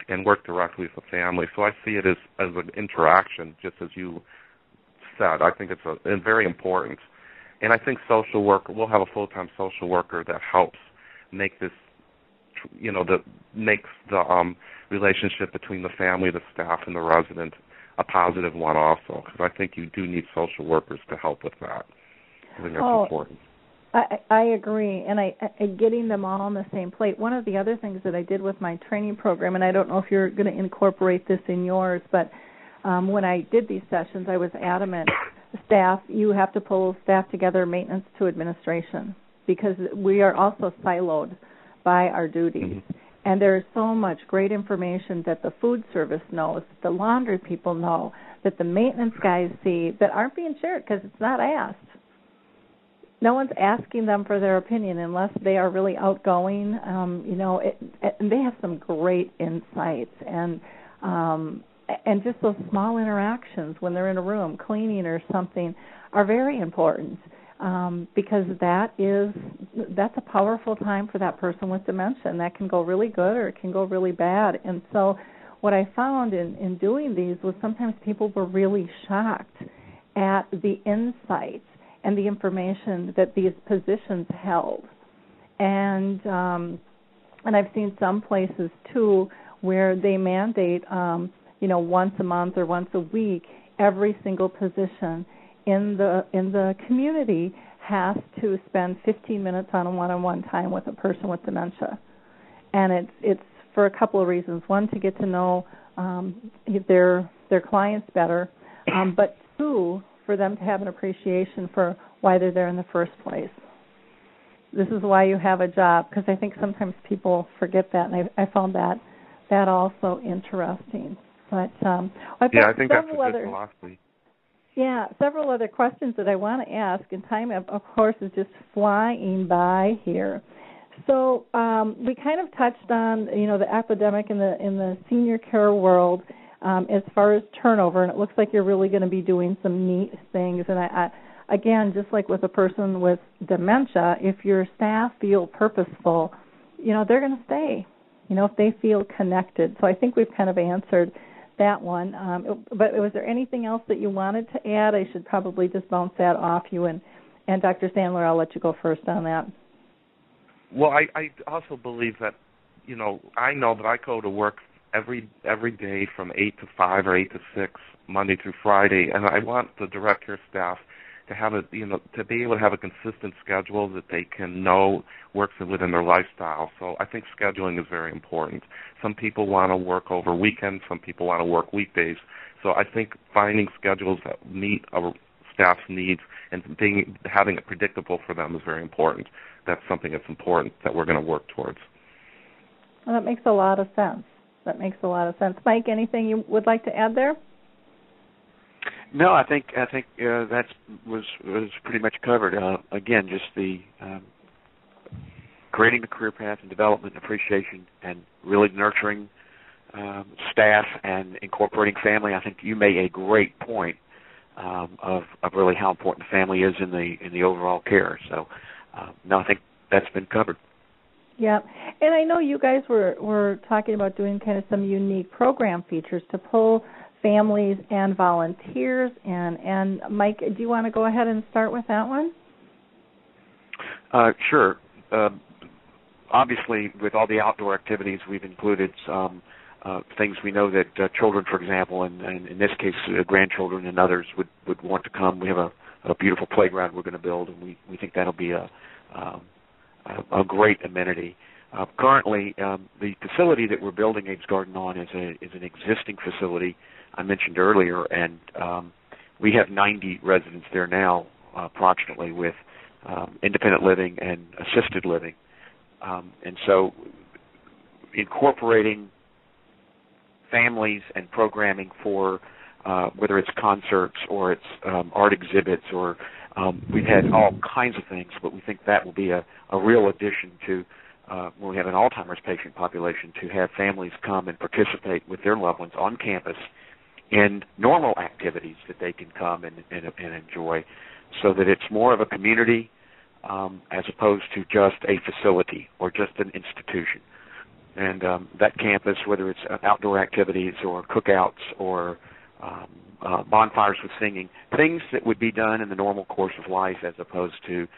[SPEAKER 4] and work directly with the family. So I see it as as an interaction, just as you said. I think it's a, very important, and I think social worker. We'll have a full time social worker that helps make this, you know, that makes the um, relationship between the family, the staff, and the resident a positive one also. Because I think you do need social workers to help with that. I think that's
[SPEAKER 3] oh,
[SPEAKER 4] important.
[SPEAKER 3] I, I agree, and I, I getting them all on the same plate. One of the other things that I did with my training program, and I don't know if you're going to incorporate this in yours, but um, when I did these sessions, I was adamant. Staff, you have to pull staff together, maintenance to administration, because we are also siloed by our duties.
[SPEAKER 4] Mm-hmm.
[SPEAKER 3] And there's so much great information that the food service knows, the laundry people know, that the maintenance guys see that aren't being shared because it's not asked no one's asking them for their opinion unless they are really outgoing um you know it, it, and they have some great insights and um and just those small interactions when they're in a room cleaning or something are very important um because that is that's a powerful time for that person with dementia and that can go really good or it can go really bad and so what i found in in doing these was sometimes people were really shocked at the insights and the information that these positions held. And um, and I've seen some places too where they mandate, um, you know, once a month or once a week, every single position in the in the community has to spend 15 minutes on a one-on-one time with a person with dementia, and it's it's for a couple of reasons. One, to get to know um, their their clients better, um, but two, for them to have an appreciation for why they're there in the first place. This is why you have a job because I think sometimes people forget that, and I, I found that that also interesting. But um, I've
[SPEAKER 4] yeah, I think that's a
[SPEAKER 3] good
[SPEAKER 4] other, philosophy.
[SPEAKER 3] Yeah, several other questions that I want to ask, and time, of, course, is just flying by here. So um, we kind of touched on, you know, the epidemic in the in the senior care world um, as far as turnover, and it looks like you're really going to be doing some neat things. And I, I, again, just like with a person with dementia, if your staff feel purposeful, you know they're going to stay. You know if they feel connected. So I think we've kind of answered that one. Um, but was there anything else that you wanted to add? I should probably just bounce that off you and and Dr. Sandler, I'll let you go first on that.
[SPEAKER 4] Well, I, I also believe that you know, I know that I go to work every every day from eight to five or eight to six, Monday through Friday, and I want the direct care staff to have a you know to be able to have a consistent schedule that they can know works within their lifestyle. So I think scheduling is very important. Some people want to work over weekends, some people want to work weekdays. So I think finding schedules that meet a staff's needs and being having it predictable for them is very important. That's something that's important that we're going to work towards.
[SPEAKER 3] Well, that makes a lot of sense. That makes a lot of sense. Mike, anything you would like to add there?
[SPEAKER 5] No, I think I think uh, that was was pretty much covered. Uh, again, just the um, creating the career path and development and appreciation, and really nurturing um, staff and incorporating family. I think you made a great point um, of of really how important family is in the in the overall care. So, uh, no, I think that's been covered.
[SPEAKER 3] Yeah, and I know you guys were were talking about doing kind of some unique program features to pull families and volunteers in. And Mike, do you want to go ahead and start with that one?
[SPEAKER 5] Uh, sure. Uh, obviously, with all the outdoor activities, we've included uh, things we know that uh, children, for example, and, and in this case, uh, grandchildren and others would would want to come. We have a, a beautiful playground we're going to build, and we we think that'll be a um, a, a great amenity. Uh, currently, um, the facility that we're building Abe's Garden on is a is an existing facility I mentioned earlier, and um, we have 90 residents there now, uh, approximately, with um, independent living and assisted living. Um, and so, incorporating families and programming for uh, whether it's concerts or it's um, art exhibits or um, we've had all kinds of things, but we think that will be a, a real addition to uh, when we have an Alzheimer's patient population to have families come and participate with their loved ones on campus in normal activities that they can come and, and, and enjoy, so that it's more of a community um, as opposed to just a facility or just an institution. And um, that campus, whether it's outdoor activities or cookouts or um, uh, bonfires with singing, things that would be done in the normal course of life, as opposed to,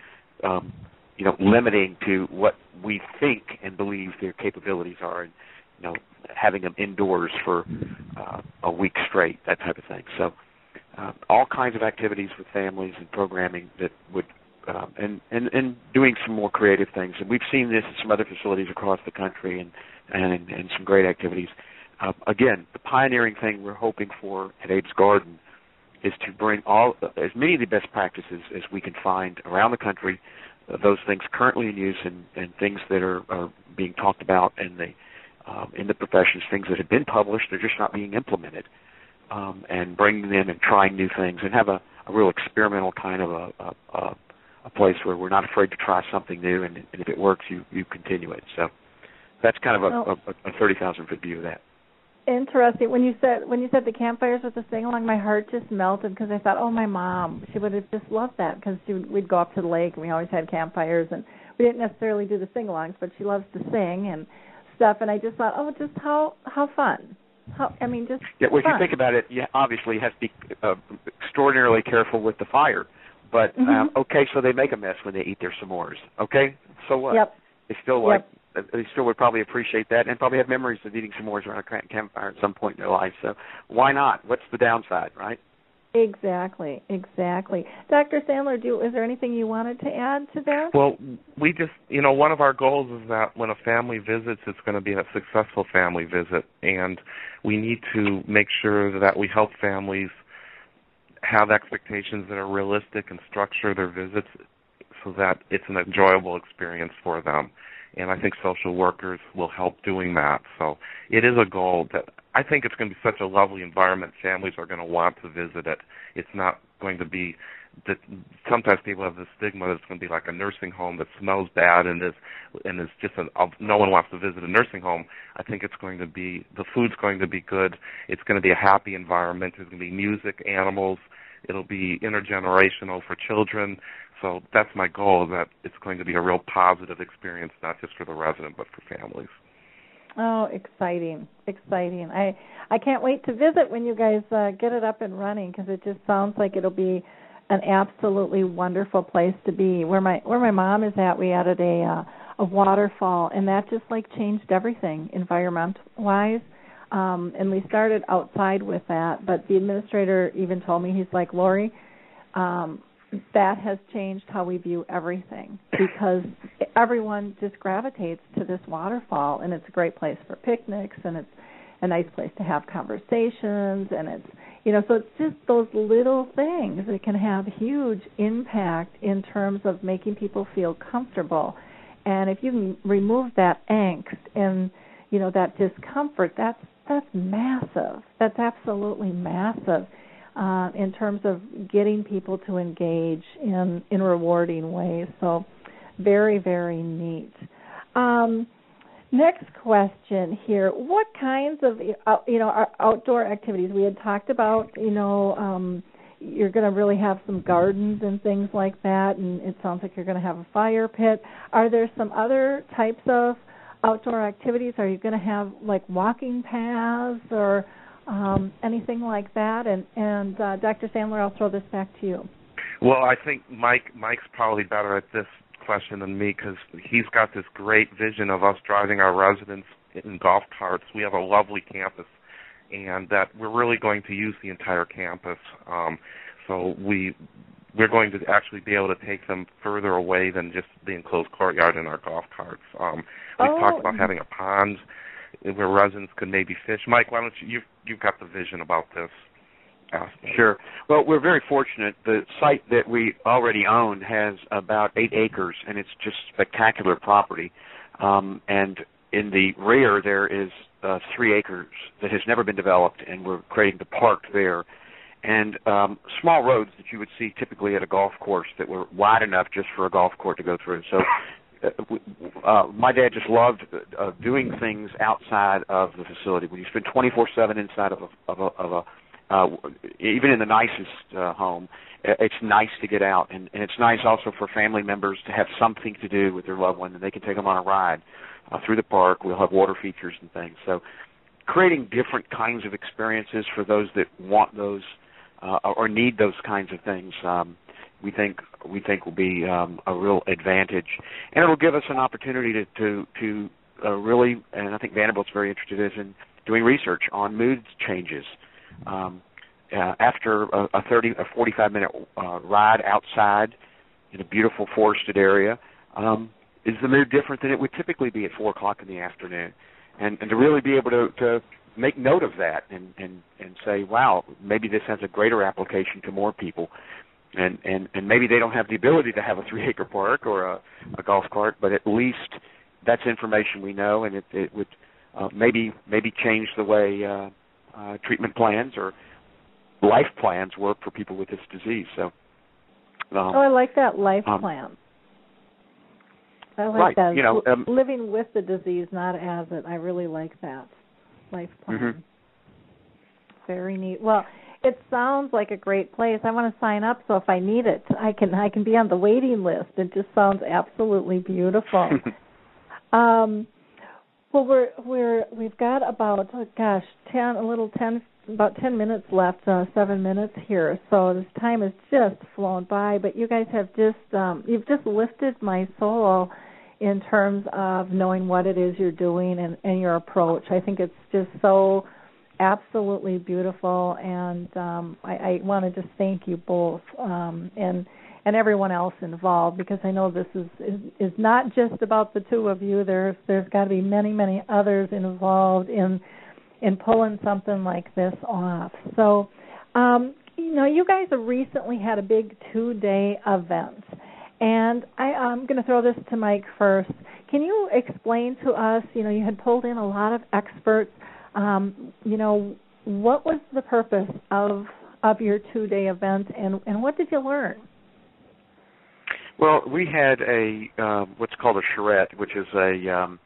[SPEAKER 5] um, you know, limiting to what we think and believe their capabilities are, and you know, having them indoors for uh, a week straight, that type of thing. So, uh, all kinds of activities with families and programming that would, um, and and and doing some more creative things. And we've seen this at some other facilities across the country, and and and some great activities. Uh, again, the pioneering thing we're hoping for at Abe's Garden is to bring all as many of the best practices as we can find around the country, those things currently in use and, and things that are, are being talked about in the um, in the professions, things that have been published, they're just not being implemented, um, and bringing them and trying new things and have a, a real experimental kind of a, a, a place where we're not afraid to try something new, and, and if it works, you you continue it. So that's kind of a,
[SPEAKER 3] well,
[SPEAKER 5] a, a thirty thousand foot view of that.
[SPEAKER 3] Interesting. When you said when you said the campfires with the sing along, my heart just melted because I thought, oh, my mom, she would have just loved that because she would, we'd go up to the lake and we always had campfires and we didn't necessarily do the sing alongs, but she loves to sing and stuff. And I just thought, oh, just how how fun. How, I mean, just
[SPEAKER 5] yeah. Well,
[SPEAKER 3] fun.
[SPEAKER 5] if you think about it, you obviously have to be uh, extraordinarily careful with the fire. But
[SPEAKER 3] mm-hmm.
[SPEAKER 5] um, okay, so they make a mess when they eat their s'mores. Okay, so what?
[SPEAKER 3] Yep.
[SPEAKER 5] They still like
[SPEAKER 3] yep
[SPEAKER 5] they still would probably appreciate that and probably have memories of eating s'mores around a campfire at some point in their life. So why not? What's the downside, right?
[SPEAKER 3] Exactly, exactly. Dr. Sandler, do is there anything you wanted to add to that?
[SPEAKER 4] Well, we just, you know, one of our goals is that when a family visits, it's going to be a successful family visit, and we need to make sure that we help families have expectations that are realistic and structure their visits so that it's an enjoyable experience for them and I think social workers will help doing that. So it is a goal that I think it's going to be such a lovely environment. Families are going to want to visit it. It's not going to be that sometimes people have the stigma that it's going to be like a nursing home that smells bad and is and is just an no one wants to visit a nursing home. I think it's going to be the food's going to be good. It's going to be a happy environment. There's going to be music, animals. It'll be intergenerational for children. So that's my goal that it's going to be a real positive experience, not just for the resident, but for families.
[SPEAKER 3] Oh, exciting, exciting! I I can't wait to visit when you guys uh, get it up and running because it just sounds like it'll be an absolutely wonderful place to be. Where my where my mom is at, we added a uh, a waterfall, and that just like changed everything environment wise. Um, and we started outside with that, but the administrator even told me he's like Lori, um, that has changed how we view everything because everyone just gravitates to this waterfall, and it's a great place for picnics, and it's a nice place to have conversations, and it's you know so it's just those little things that can have huge impact in terms of making people feel comfortable. And if you can remove that angst and you know that discomfort that's that's massive. That's absolutely massive uh, in terms of getting people to engage in in rewarding ways so very very neat um, Next question here: What kinds of you know outdoor activities we had talked about? You know, um, you're going to really have some gardens and things like that, and it sounds like you're going to have a fire pit. Are there some other types of outdoor activities? Are you going to have like walking paths or um, anything like that? And and uh, Dr. Sandler, I'll throw this back to you.
[SPEAKER 4] Well, I think Mike Mike's probably better at this question than me because he's got this great vision of us driving our residents in golf carts. We have a lovely campus, and that we're really going to use the entire campus. Um, so we we're going to actually be able to take them further away than just the enclosed courtyard in our golf carts. Um, we've
[SPEAKER 3] oh.
[SPEAKER 4] talked about having a pond where residents could maybe fish. Mike, why don't you you've, you've got the vision about this?
[SPEAKER 5] Sure. Well, we're very fortunate. The site that we already own has about eight acres, and it's just spectacular property. Um, and in the rear, there is uh, three acres that has never been developed, and we're creating the park there. And um, small roads that you would see typically at a golf course that were wide enough just for a golf court to go through. So uh, uh, my dad just loved uh, doing things outside of the facility. When you spend 24/7 inside of a, of a, of a uh, even in the nicest uh, home, it's nice to get out, and, and it's nice also for family members to have something to do with their loved one, and they can take them on a ride uh, through the park. We'll have water features and things. So, creating different kinds of experiences for those that want those uh, or need those kinds of things, um, we think we think will be um, a real advantage, and it'll give us an opportunity to to, to uh, really, and I think Vanderbilt's very interested in doing research on mood changes um, uh, after a, a 30, a 45 minute uh, ride outside in a beautiful forested area, um, is the mood different than it would typically be at four o'clock in the afternoon? And, and to really be able to, to make note of that and, and, and say, wow, maybe this has a greater application to more people. And, and, and maybe they don't have the ability to have a three acre park or a, a golf cart, but at least that's information we know, and it, it would uh, maybe maybe change the way uh, uh, treatment plans or life plans work for people with this disease. So, um,
[SPEAKER 3] oh, I like that life
[SPEAKER 5] um,
[SPEAKER 3] plan. I like
[SPEAKER 5] right.
[SPEAKER 3] that.
[SPEAKER 5] You know, um,
[SPEAKER 3] living with the disease, not as it. I really like that life plan.
[SPEAKER 5] Mm-hmm.
[SPEAKER 3] Very neat. Well, it sounds like a great place. I want to sign up, so if I need it, I can. I can be on the waiting list. It just sounds absolutely beautiful. um, well, we're we're we've got about oh gosh ten a little ten about ten minutes left, uh, seven minutes here. So this time has just flown by. But you guys have just um, you've just lifted my soul in terms of knowing what it is you're doing and, and your approach. I think it's just so absolutely beautiful, and um, I, I want to just thank you both. Um, and and everyone else involved because I know this is is, is not just about the two of you. There's there's got to be many many others involved in in pulling something like this off. So, um, you know, you guys have recently had a big two day event, and I, I'm going to throw this to Mike first. Can you explain to us? You know, you had pulled in a lot of experts. Um, you know, what was the purpose of of your two day event, and and what did you learn?
[SPEAKER 5] Well, we had a uh, what's called a charrette, which is a um,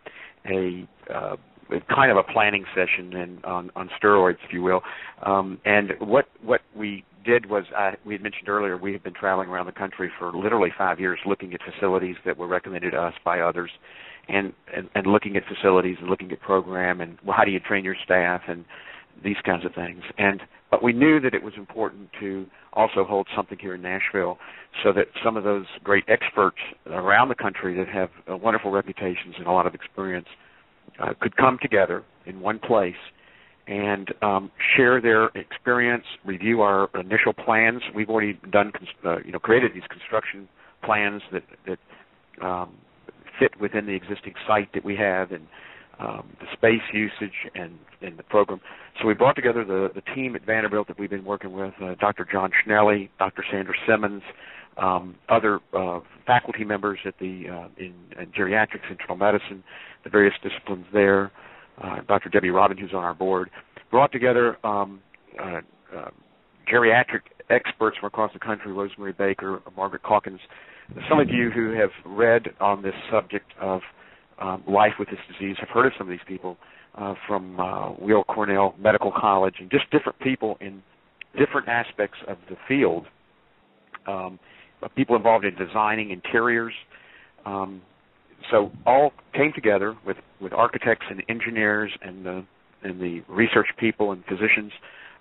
[SPEAKER 5] a uh, kind of a planning session and on, on steroids, if you will. Um, and what what we did was, I, we had mentioned earlier, we have been traveling around the country for literally five years, looking at facilities that were recommended to us by others, and and, and looking at facilities and looking at program and well, how do you train your staff and these kinds of things. And but we knew that it was important to also hold something here in Nashville so that some of those great experts around the country that have uh, wonderful reputations and a lot of experience uh, could come together in one place and um, share their experience, review our initial plans. We've already done, uh, you know, created these construction plans that that um, fit within the existing site that we have and um, the space usage and, and the program. So we brought together the, the team at Vanderbilt that we've been working with, uh, Dr. John Schnelle, Dr. Sandra Simmons, um, other uh, faculty members at the uh, in, in geriatrics, internal medicine, the various disciplines there, uh, Dr. Debbie Robin, who's on our board, brought together um, uh, uh, geriatric experts from across the country, Rosemary Bakker, Margaret Calkins. Some of you who have read on this subject of um, life with this disease have heard of some of these people uh, from uh, Weill Cornell Medical College and just different people in different aspects of the field. Um, people involved in designing interiors. Um, so all came together with, with architects and engineers and the and the research people and physicians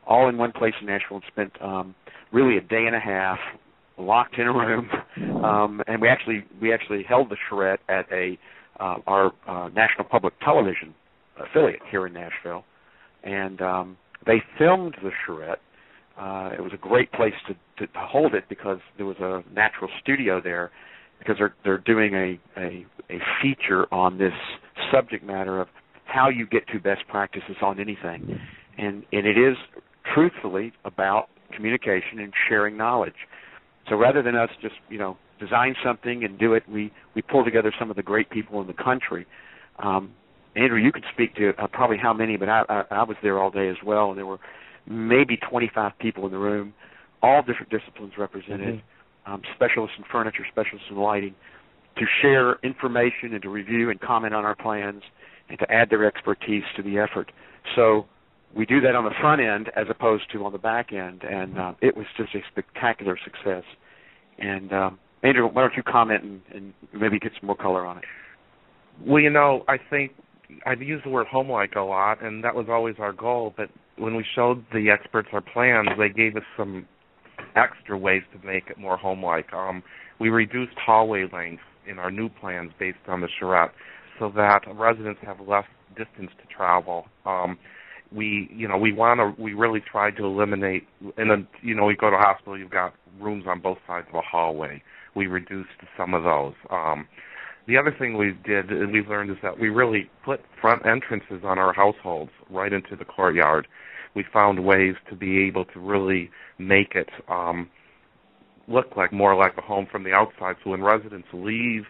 [SPEAKER 5] all in one place in Nashville and spent um, really a day and a half locked in a room. Um, and we actually we actually held the charrette at a uh, our uh, national public television affiliate here in Nashville, and um, they filmed the charrette. Uh, it was a great place to, to, to hold it because there was a natural studio there. Because they're they're doing a, a a feature on this subject matter of how you get to best practices on anything, and and it is truthfully about communication and sharing knowledge. So rather than us just you know design something and do it. We we pull together some of the great people in the country. Um, Andrew, you could speak to uh, probably how many, but I, I, I was there all day as well, and there were maybe 25 people in the room, all different disciplines represented, mm-hmm. um, specialists in furniture, specialists in lighting, to share information and to review and comment on our plans and to add their expertise to the effort. So we do that on the front end as opposed to on the back end, and uh, it was just a spectacular success. And um, Andrew, why don't you comment and, and maybe get some more color on it?
[SPEAKER 4] Well, you know, I think I've used the word home-like a lot, and that was always our goal. But when we showed the experts our plans, they gave us some extra ways to make it more home-like. Um, we reduced hallway length in our new plans based on the charrette, so that residents have less distance to travel. Um, we, you know, we want to. We really tried to eliminate. And then, you know, we go to a hospital. You've got rooms on both sides of a hallway we reduced some of those. Um, the other thing we did and we've learned is that we really put front entrances on our households right into the courtyard. We found ways to be able to really make it um, look like more like a home from the outside. So when residents leave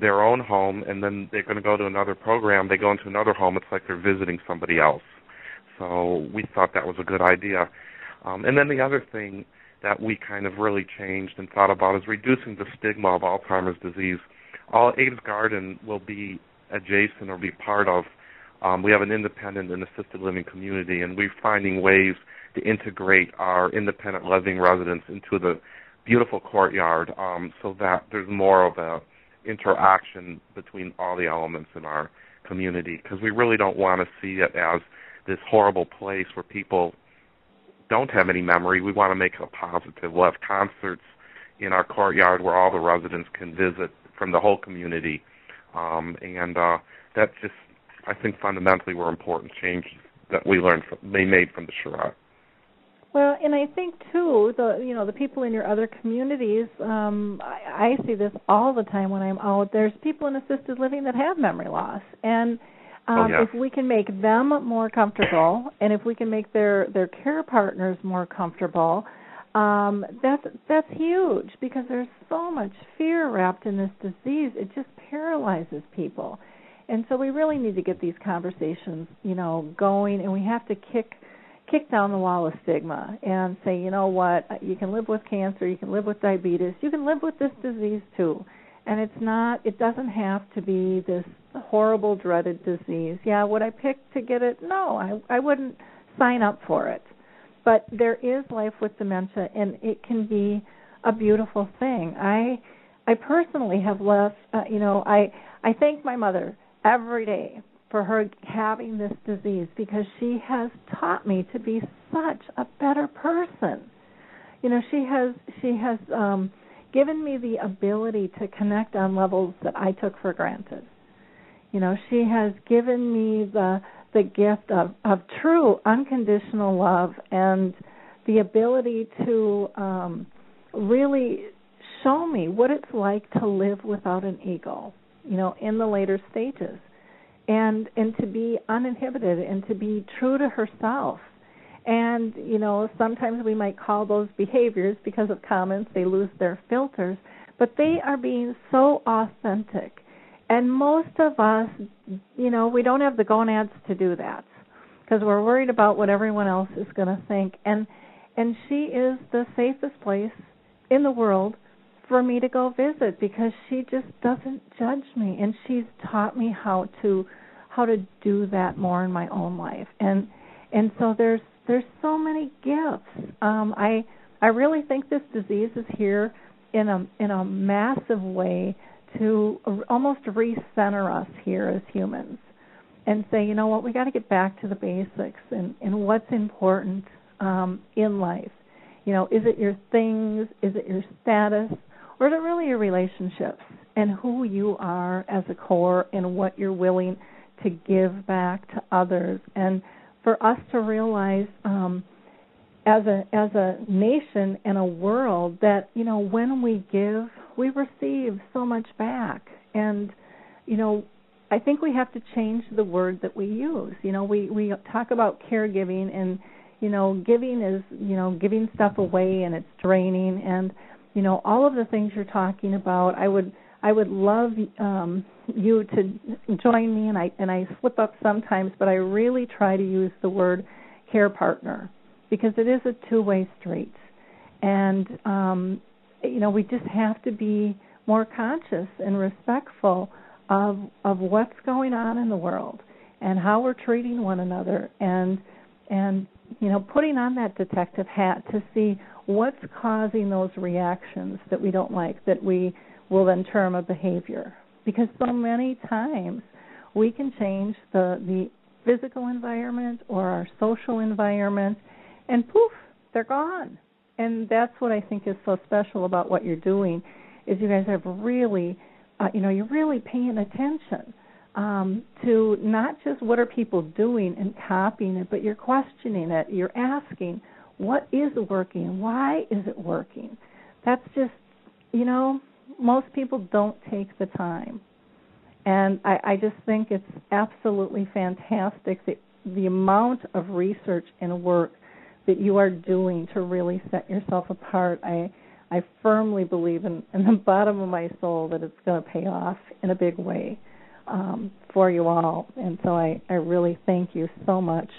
[SPEAKER 4] their own home and then they're going to go to another program, they go into another home. It's like they're visiting somebody else. So we thought that was a good idea. Um, and then the other thing that we kind of really changed and thought about is reducing the stigma of Alzheimer's disease. All Abe's Garden will be adjacent or be part of. Um, we have an independent and assisted living community, and we're finding ways to integrate our independent living residents into the beautiful courtyard um, so that there's more of a interaction between all the elements in our community because we really don't want to see it as this horrible place where people don't have any memory, we want to make it a positive. We'll have concerts in our courtyard where all the residents can visit from the whole community, um, and uh, that just I think fundamentally were important changes that we learned from, they made from the charrette.
[SPEAKER 3] Well, and I think too, the you know the people in your other communities, um, I, I see this all the time when I'm out. There's people in assisted living that have memory loss, and um,
[SPEAKER 4] oh, yeah.
[SPEAKER 3] if we can make them more comfortable and if we can make their their care partners more comfortable um that's that's huge because there's so much fear wrapped in this disease. It just paralyzes people. And so we really need to get these conversations you know going and we have to kick kick down the wall of stigma and say you know what you can live with cancer you can live with diabetes you can live with this disease too. And it's not it doesn't have to be this horrible dreaded disease yeah would i pick to get it no i i wouldn't sign up for it but there is life with dementia and it can be a beautiful thing i i personally have left uh, you know i i thank my mother every day for her having this disease because she has taught me to be such a better person. You know, she has she has um given me the ability to connect on levels that I took for granted. You know, she has given me the the gift of of true unconditional love and the ability to um really show me what it's like to live without an ego, you know, in the later stages. And and to be uninhibited and to be true to herself. And, you know, sometimes we might call those behaviors because of comments, they lose their filters, but they are being so authentic. And most of us, you know, we don't have the gonads to do that because we're worried about what everyone else is going to think. And and she is the safest place in the world for me to go visit because she just doesn't judge me. And she's taught me how to how to do that more in my own life. And and so there's there's so many gifts. Um i i really think this disease is here in a in a massive way to almost recenter us here as humans and say you know what we got to get back to the basics and and what's important um in life you know, is it your things? Is it your status? Or is it really your relationships and who you are as a core and what you're willing to give back to others? And for us to realize um, as a as a nation and a world that you know when we give we receive so much back and you know I think we have to change the word that we use. You know, we we talk about caregiving and you know, giving is, you know, giving stuff away and it's draining and you know, all of the things you're talking about. I would I would love um you to join me and I and I slip up sometimes, but I really try to use the word care partner because it is a two-way street. And um you know, we just have to be more conscious and respectful of of what's going on in the world and how we're treating one another and and you know, putting on that detective hat to see what's causing those reactions that we don't like, that we will then term a behavior. Because so many times we can change the the physical environment or our social environment, and poof, they're gone. And that's what I think is so special about what you're doing, is you guys have really, uh, you know, you're really paying attention um, to not just what are people doing and copying it, but you're questioning it. You're asking, what is working? Why is it working? That's just, you know, most people don't take the time. And I, I just think it's absolutely fantastic that the amount of research and work that you are doing to really set yourself apart. I I firmly believe in, in the bottom of my soul that it's going to pay off in a big way um, for you all. And so I, I really thank you so much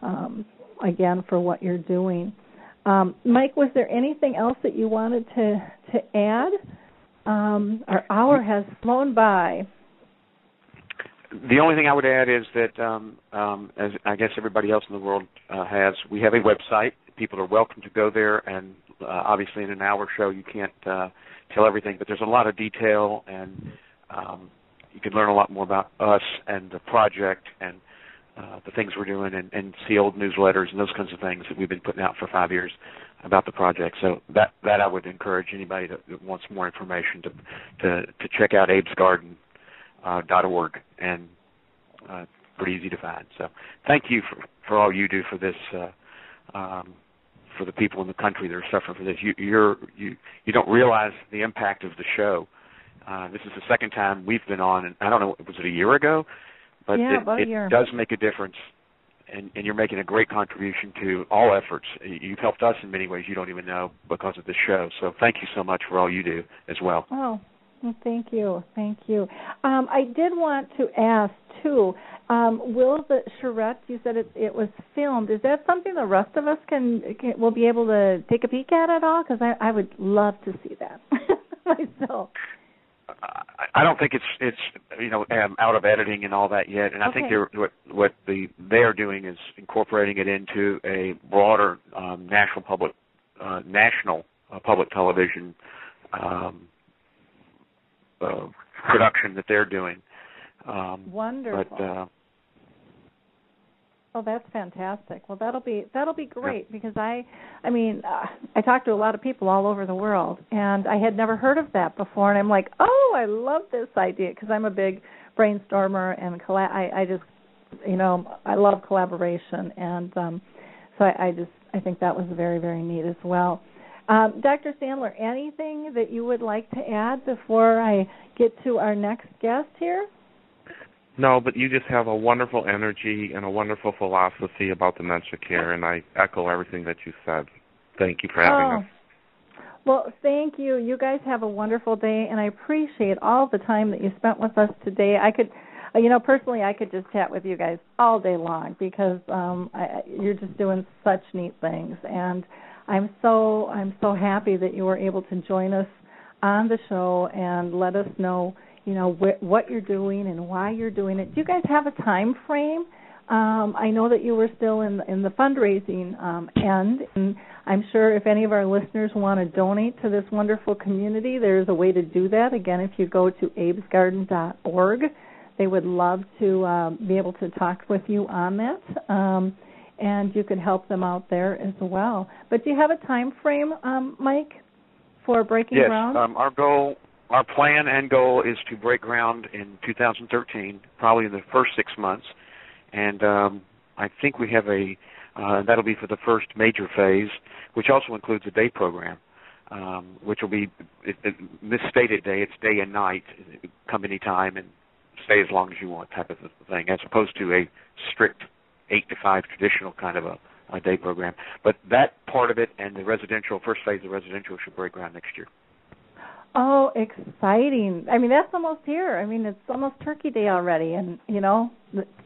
[SPEAKER 3] um, again for what you're doing. Um, Mike, was there anything else that you wanted to to add? Um, our hour has flown by.
[SPEAKER 5] The only thing I would add is that, um, um, as I guess everybody else in the world uh, has, we have a website. People are welcome to go there, and uh, obviously, in an hour show, you can't uh, tell everything, but there's a lot of detail and um, you can learn a lot more about us and the project and uh, the things we're doing and, and see old newsletters and those kinds of things that we've been putting out for five years about the project. So that that I would encourage anybody that, wants more information to to to check out abesgarden uh, dot org and uh, pretty easy to find. So thank you for for all you do for this. Uh, um, for the people in the country that are suffering from this, you you're you you don't realize the impact of the show uh, this is the second time we've been on, and I don't know, was it a year ago? But
[SPEAKER 3] yeah,
[SPEAKER 5] it, it does make a difference, and, and you're making a great contribution to all efforts. You've helped us in many ways you don't even know because of this show. So thank you so much for all you do as well.
[SPEAKER 3] Oh, thank you, thank you. Um, I did want to ask too. Um, will the charrette? You said it, it was filmed. Is that something the rest of us can, can will be able to take a peek at at all? Because I, I would love to see that myself.
[SPEAKER 5] I don't think it's it's you know um, out of editing and all that yet, and I
[SPEAKER 3] okay.
[SPEAKER 5] think they're what what the they're doing is incorporating it into a broader um, national public uh, national uh, public television um, uh, production that they're doing. Um,
[SPEAKER 3] Wonderful.
[SPEAKER 5] But uh,
[SPEAKER 3] Oh, that's fantastic. Well, that'll be that'll be great because I, I mean, uh, I talk to a lot of people all over the world, and I had never heard of that before, and I'm like, oh, I love this idea because I'm a big brainstormer and colla- I, I just, you know, I love collaboration, and um, so I, I just I think that was very very neat as well. Um, Dr. Sandler, anything that you would like to add before I get to our next guest here?
[SPEAKER 4] No, but you just have a wonderful energy and a wonderful philosophy about dementia care, and I echo everything that you said. Thank you for having
[SPEAKER 3] oh.
[SPEAKER 4] us.
[SPEAKER 3] Well, thank you. You guys have a wonderful day, and I appreciate all the time that you spent with us today. I could, uh, you know, personally, I could just chat with you guys all day long because um, I, you're just doing such neat things, and I'm so I'm so happy that you were able to join us on the show and let us know you know wh- what you're doing and why you're doing it. Do you guys have a time frame? Um, I know that you were still in in the fundraising um, end, and I'm sure if any of our listeners want to donate to this wonderful community, there's a way to do that. Again, if you go to abesgarden.org, they would love to um, be able to talk with you on that, um, and you could help them out there as well. But do you have a time frame, um, Mike, for breaking
[SPEAKER 5] yes,
[SPEAKER 3] ground?
[SPEAKER 5] um, our goal our plan and goal is to break ground in 2013, probably in the first six months, and um, I think we have a uh, that'll be for the first major phase, which also includes a day program, um, which will be it, it, misstated day. It's day and night. Come anytime and stay as long as you want, type of thing, as opposed to a strict eight to five traditional kind of a, a day program. But that part of it and the residential first phase of residential should break ground next year.
[SPEAKER 3] Oh, exciting! I mean, that's almost here. I mean, it's almost Turkey Day already, and you know,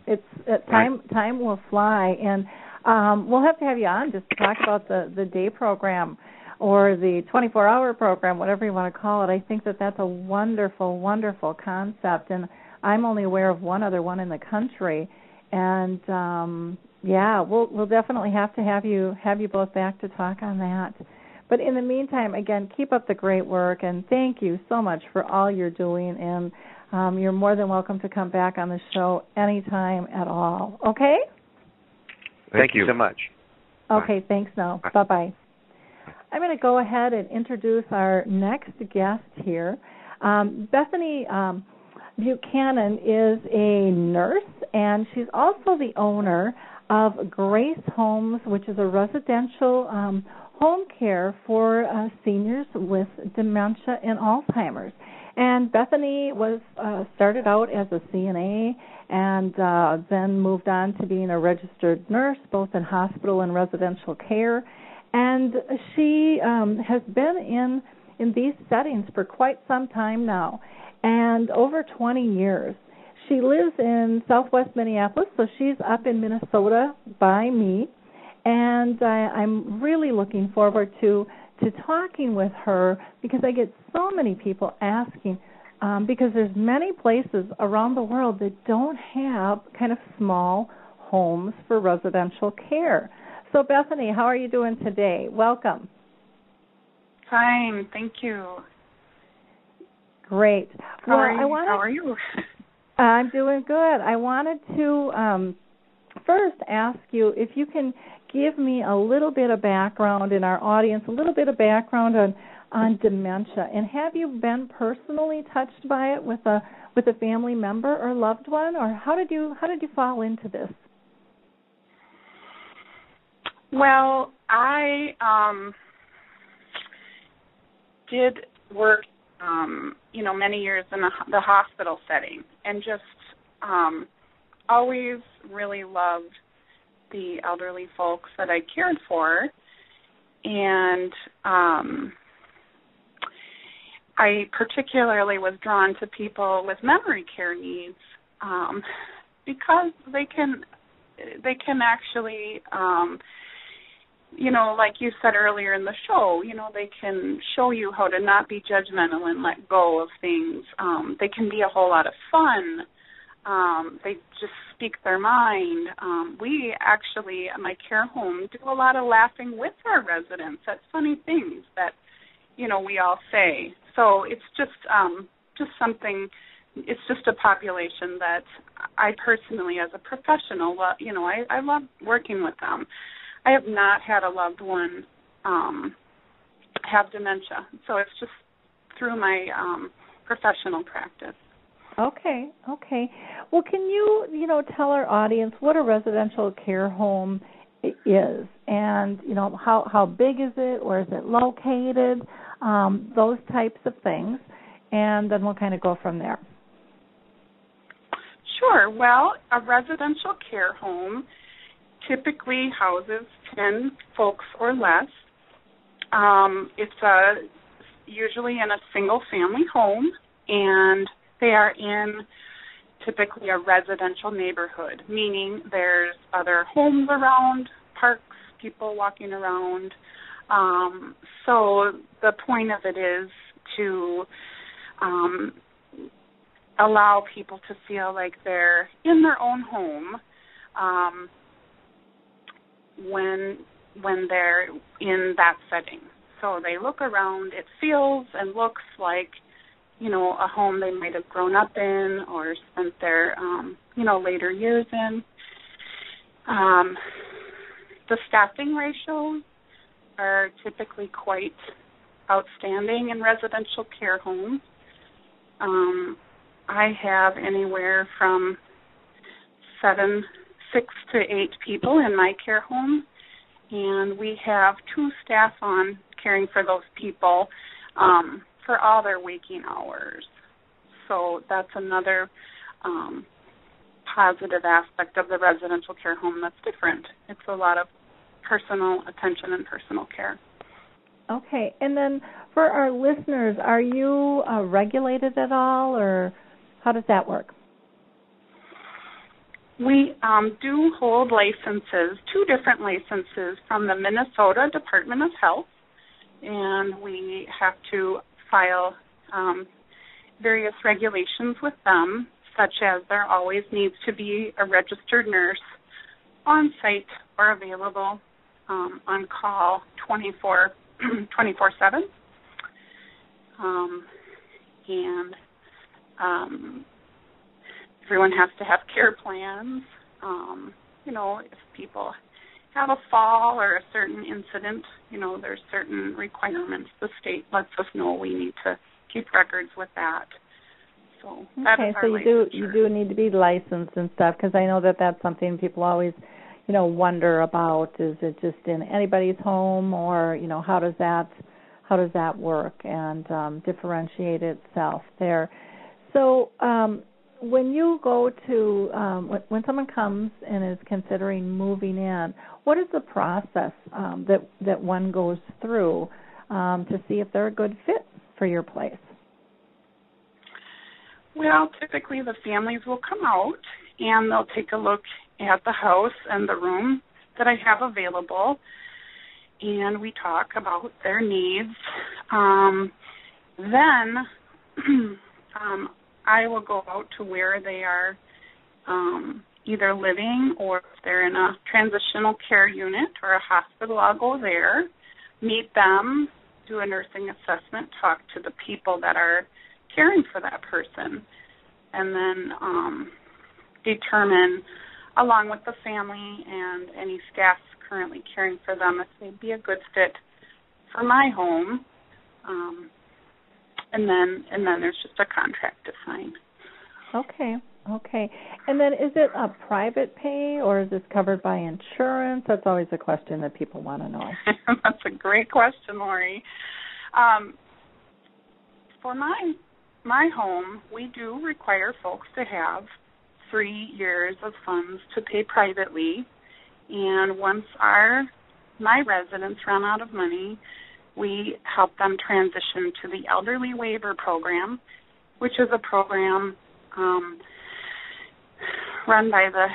[SPEAKER 3] it's uh, time.
[SPEAKER 5] Right.
[SPEAKER 3] Time will fly, and um, we'll have to have you on just to talk about the the day program or the 24 hour program, whatever you want to call it. I think that that's a wonderful, wonderful concept, and I'm only aware of one other one in the country, and um, yeah, we'll we'll definitely have to have you have you both back to talk on that. But in the meantime, again, keep up the great work and thank you so much for all you're doing. And um, you're more than welcome to come back on the show anytime at all. Okay?
[SPEAKER 5] Thank,
[SPEAKER 4] Thank
[SPEAKER 5] you
[SPEAKER 4] you
[SPEAKER 5] so much.
[SPEAKER 3] Okay, thanks now. Bye bye. I'm going to go ahead and introduce our next guest here. Um, Bethany um, Buchanan is a nurse, and she's also the owner of Grace Homes, which is a residential um, home care for uh, seniors with dementia and Alzheimer's. And Bethany was uh, started out as a CNA and uh, then moved on to being a registered nurse, both in hospital and residential care. And she um, has been in in these settings for quite some time now, and over 20 years. She lives in Southwest Minneapolis, so she's up in Minnesota by me and I, I'm really looking forward to to talking with her because I get so many people asking um, because there's many places around the world that don't have kind of small homes for residential care. So Bethany, how are you doing today? Welcome.
[SPEAKER 6] Fine, thank you.
[SPEAKER 3] Great.
[SPEAKER 6] How
[SPEAKER 3] well,
[SPEAKER 6] are you?
[SPEAKER 3] I wanted,
[SPEAKER 6] How are you?
[SPEAKER 3] I'm doing good. I wanted to um, first ask you if you can give me a little bit of background in our audience, a little bit of background on on dementia, and have you been personally touched by it with a with a family member or loved one, or how did you how did you fall into this?
[SPEAKER 6] Well, I um did work um you know many years in the, the hospital setting. And just um always really loved the elderly folks that I cared for. And um I particularly was drawn to people with memory care needs um because they can they can actually um you know like you said earlier in the show you know they can show you how to not be judgmental and let go of things. Um they can be a whole lot of fun. Um they just speak their mind. Um we actually at my care home do a lot of laughing with our residents at funny things that you know we all say. So it's just um just something it's just a population that I personally, as a professional, well, you know, I, I love working with them. I have not had a loved one um, have dementia, so it's just through my um, professional practice.
[SPEAKER 3] Okay, okay. Well, can you, you know, tell our audience what a residential care home is, and you know, how how big is it, where is it located, um, those types of things, and then we'll kind of go from there.
[SPEAKER 6] Sure. Well, a residential care home typically houses 10 folks or less. Um, it's a, usually in a single family home, and they are in typically a residential neighborhood, meaning there's other homes around, parks, people walking around. Um, so the point of it is to um, allow people to feel like they're in their own home um, when when they're in that setting. So they look around. It feels and looks like you know a home they might have grown up in or spent their um, you know later years in. Um, the staffing ratios are typically quite outstanding in residential care homes. Um, I have anywhere from seven, six to eight people in my care home, and we have two staff on caring for those people um, for all their waking hours. So that's another um, positive aspect of the residential care home that's different. It's a lot of personal attention and personal care.
[SPEAKER 3] Okay, and then for our listeners, are you uh, regulated at all, or how does that work?
[SPEAKER 6] We um, do hold licenses, two different licenses from the Minnesota Department of Health, and we have to file um, various regulations with them, such as there always needs to be a registered nurse on site or available um, on call 24 24 7. Um, and um, everyone has to have care plans. Um, you know, if people have a fall or a certain incident, you know, there's certain requirements. The state lets us know we need to keep records with that. So
[SPEAKER 3] okay, so you do you do need to be licensed and stuff because I know that that's something people always, you know, wonder about. Is it just in anybody's home, or you know, how does that how does that work and um, differentiate itself there? So um, when you go to um, when, someone comes and is considering moving in, what is the process um, that that one goes through um, to see if they're a good fit for your place?
[SPEAKER 6] Well, typically the families will come out and they'll take a look at the house and the room that I have available, and we talk about their needs. Um, then um, I will go out to where they are um, either living or if they're in a transitional care unit or a hospital, I'll go there, meet them, do a nursing assessment, talk to the people that are caring for that person, and then um, determine, along with the family and any staff currently caring for them, if they'd be a good fit for my home. Um, and then and then there's just a contract to sign.
[SPEAKER 3] Okay. Okay. And then is it a private pay or is this covered by insurance? That's always a question that people want to know.
[SPEAKER 6] That's a great question, Lori. Um, for my my home, we do require folks to have three years of funds to pay privately, and once our my residents run out of money, we help them transition to the Elderly Waiver Program, which is a program um, run by the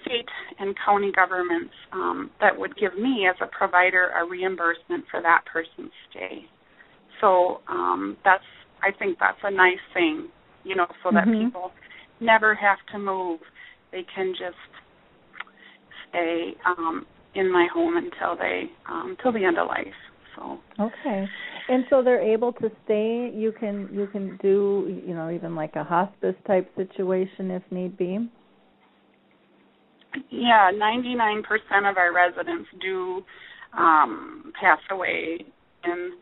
[SPEAKER 6] state and county governments um, that would give me, as a provider, a reimbursement for that person's stay. So um, that's, I think that's a nice thing, you know, so that
[SPEAKER 3] mm-hmm.
[SPEAKER 6] people never have to move. They can just stay um, in my home until they, um, till the end of life. So
[SPEAKER 3] okay, And so they're able to stay. You can you can do you know even like a hospice type situation if need be.
[SPEAKER 6] Yeah, 99% of our residents do um, pass away in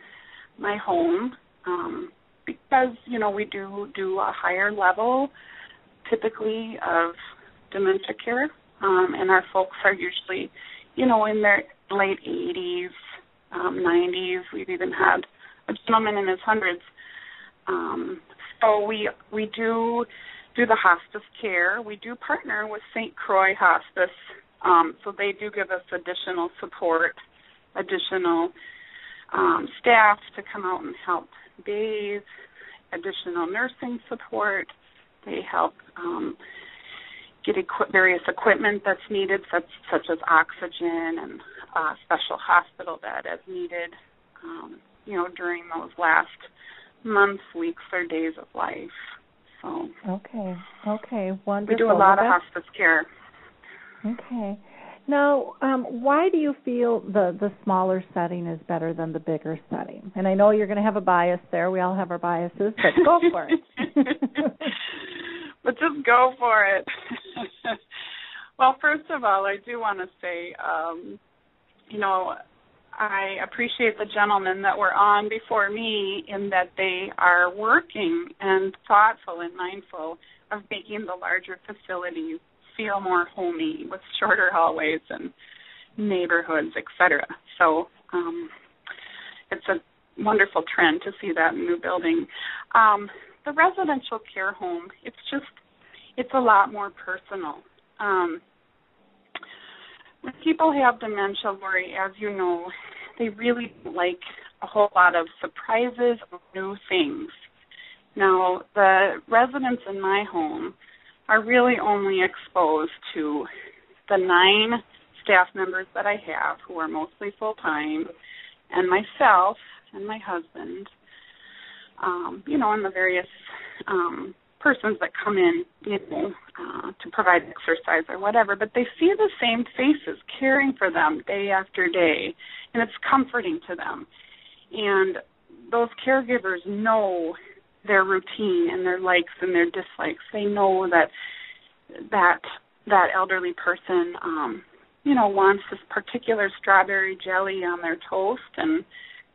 [SPEAKER 6] my home um, because you know we do do a higher level typically of dementia care, um, and our folks are usually you know in their late 80s, um, 90s. We've even had a gentleman in his hundreds. Um, so we we do do the hospice care. We do partner with St. Croix Hospice, um, so they do give us additional support, additional um, staff to come out and help bathe, additional nursing support. They help um, get equi- various equipment that's needed, such such as oxygen and uh, special hospital bed as needed. Um, you know, during those last months, weeks, or days of life. So
[SPEAKER 3] okay, okay, wonderful.
[SPEAKER 6] We do a lot
[SPEAKER 3] well,
[SPEAKER 6] of hospice care.
[SPEAKER 3] Okay. Now, um, why do you feel the the smaller setting is better than the bigger setting? And I know you're going to have a bias there. We all have our biases, but go for it.
[SPEAKER 6] but just go for it. well, first of all, I do want to say, um, you know, I appreciate the gentlemen that were on before me in that they are working and thoughtful and mindful of making the larger facilities feel more homey with shorter hallways and neighborhoods, etc. So um, it's a wonderful trend to see that new building. Um, the residential care home, it's just it's a lot more personal. Um, when people have dementia, Lori, as you know, they really like a whole lot of surprises or new things. Now, the residents in my home are really only exposed to the nine staff members that I have who are mostly full time, and myself and my husband, um, you know, and the various um, persons that come in, you know, uh, to provide exercise or whatever, but they see the same faces caring for them day after day, and it's comforting to them. And those caregivers know their routine and their likes and their dislikes. They know that that that elderly person um you know wants this particular strawberry jelly on their toast and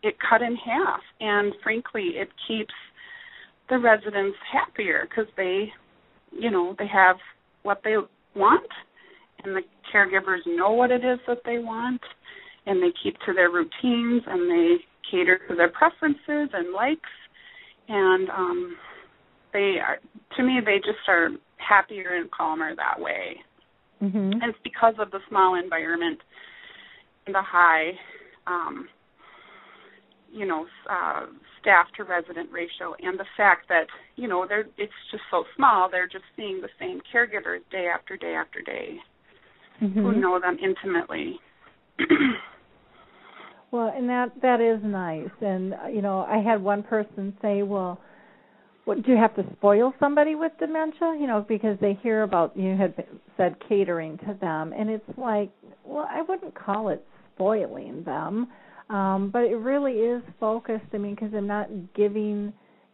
[SPEAKER 6] it cut in half and frankly it keeps the residents happier because they you know they have what they want and the caregivers know what it is that they want and they keep to their routines and they cater to their preferences and likes and um they are to me they just are happier and calmer that way
[SPEAKER 3] mm-hmm.
[SPEAKER 6] and it's because of the small environment and the high um you know uh staff to resident ratio and the fact that you know they're it's just so small they're just seeing the same caregivers day after day after day
[SPEAKER 3] mm-hmm.
[SPEAKER 6] who know them intimately
[SPEAKER 3] well and that that is nice and you know i had one person say well what, do you have to spoil somebody with dementia? You know, because they hear about you had said catering to them, and it's like, well, I wouldn't call it spoiling them, um, but it really is focused. I mean, because I'm not giving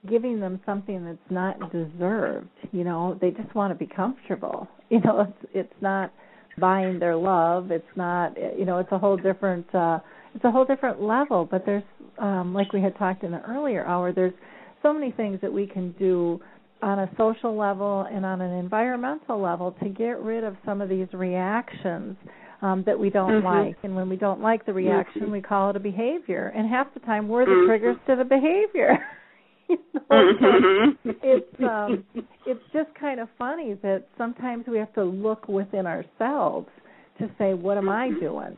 [SPEAKER 3] giving them something that's not deserved. You know, they just want to be comfortable. You know, it's it's not buying their love. It's not. You know, it's a whole different. uh It's a whole different level. But there's, um, like we had talked in the earlier hour, there's so many things that we can do on a social level and on an environmental level to get rid of some of these reactions um, that we don't
[SPEAKER 6] mm-hmm.
[SPEAKER 3] like. And when we don't like the reaction,
[SPEAKER 6] mm-hmm.
[SPEAKER 3] we call it a behavior. And half the time, we're the
[SPEAKER 6] mm-hmm.
[SPEAKER 3] triggers to the behavior. you know?
[SPEAKER 6] mm-hmm.
[SPEAKER 3] it's um, it's just kind of funny that sometimes we have to look within ourselves to say, what am I
[SPEAKER 6] Mm-hmm.
[SPEAKER 3] doing?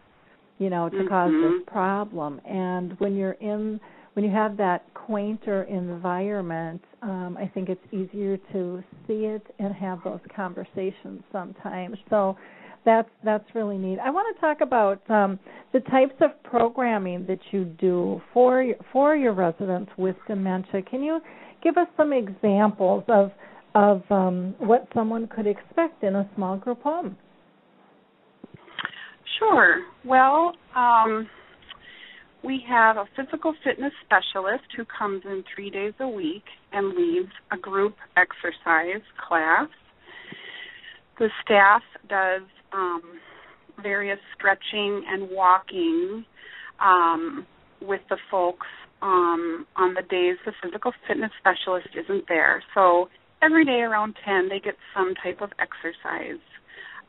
[SPEAKER 3] You know, to cause this problem. And when you're in when you have that quainter environment, um, I think it's easier to see it and have those conversations sometimes. So that's that's really neat. I want to talk about um, the types of programming that you do for your, for your residents with dementia. Can you give us some examples of of um, what someone could expect in a small group home?
[SPEAKER 6] Sure. Well, um, we have a physical fitness specialist who comes in three days a week and leads a group exercise class. The staff does um, various stretching and walking um, with the folks um, on the days the physical fitness specialist isn't there. So every day around 10, they get some type of exercise.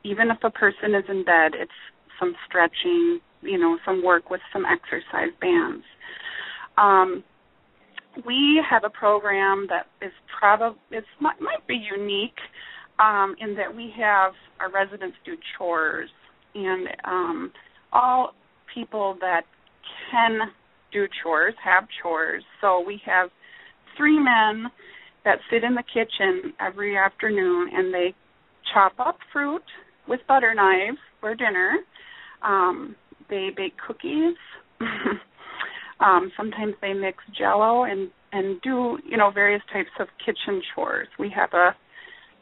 [SPEAKER 6] Even if a person is in bed, it's some stretching, you know, some work with some exercise bands. Um, we have a program that is probably it might, might be unique um, in that we have our residents do chores and um, all people that can do chores have chores. So we have three men that sit in the kitchen every afternoon and they chop up fruit with butter knives for dinner. Um, they bake cookies. um, sometimes they mix jello and and do you know various types of kitchen chores. We have a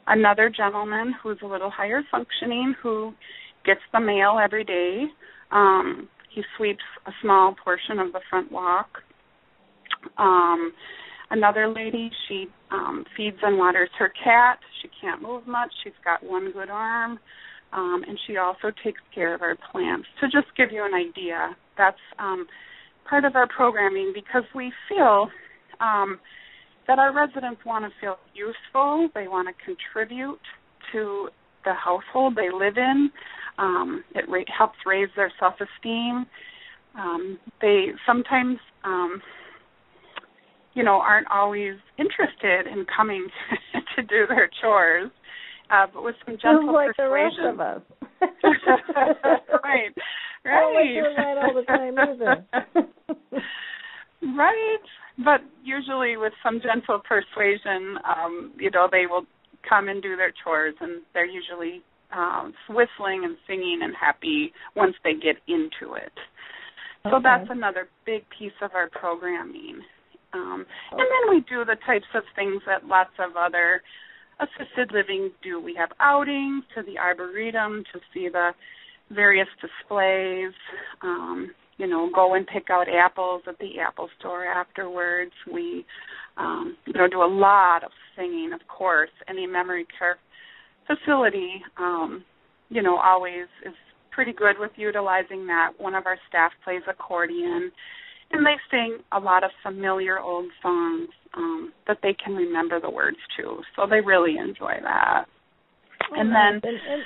[SPEAKER 6] another gentleman who's a little higher functioning who gets the mail every day. Um, he sweeps a small portion of the front walk. Um, another lady, she um, feeds and waters her cat. She can't move much. She's got one good arm. Um, and she also takes care of our plants. To just give you an idea, that's um, part of our programming because we feel um, that our residents want to feel useful. They want to contribute to the household they live in. Um, it ra- helps raise their self-esteem. Um, they sometimes, um, you know, aren't always interested in coming to do their chores, uh, but with some gentle
[SPEAKER 3] like
[SPEAKER 6] persuasion.
[SPEAKER 3] the rest of us.
[SPEAKER 6] right,
[SPEAKER 3] I don't like
[SPEAKER 6] right.
[SPEAKER 3] doing that all the time either.
[SPEAKER 6] right, but usually with some gentle persuasion, um, you know, they will come and do their chores, and they're usually um, whistling and singing and happy once they get into it. So
[SPEAKER 3] Okay.
[SPEAKER 6] that's another big piece of our programming. Um, and then we do the types of things that lots of other assisted living do. We have outings to the arboretum to see the various displays. Um, you know, go and pick out apples at the apple store afterwards. We, um, you know, do a lot of singing, of course. Any memory care facility, um, you know, always is pretty good with utilizing that. One of our staff plays accordion, and they sing a lot of familiar old songs um, that they can remember the words to. So they really enjoy that. and then
[SPEAKER 3] And- and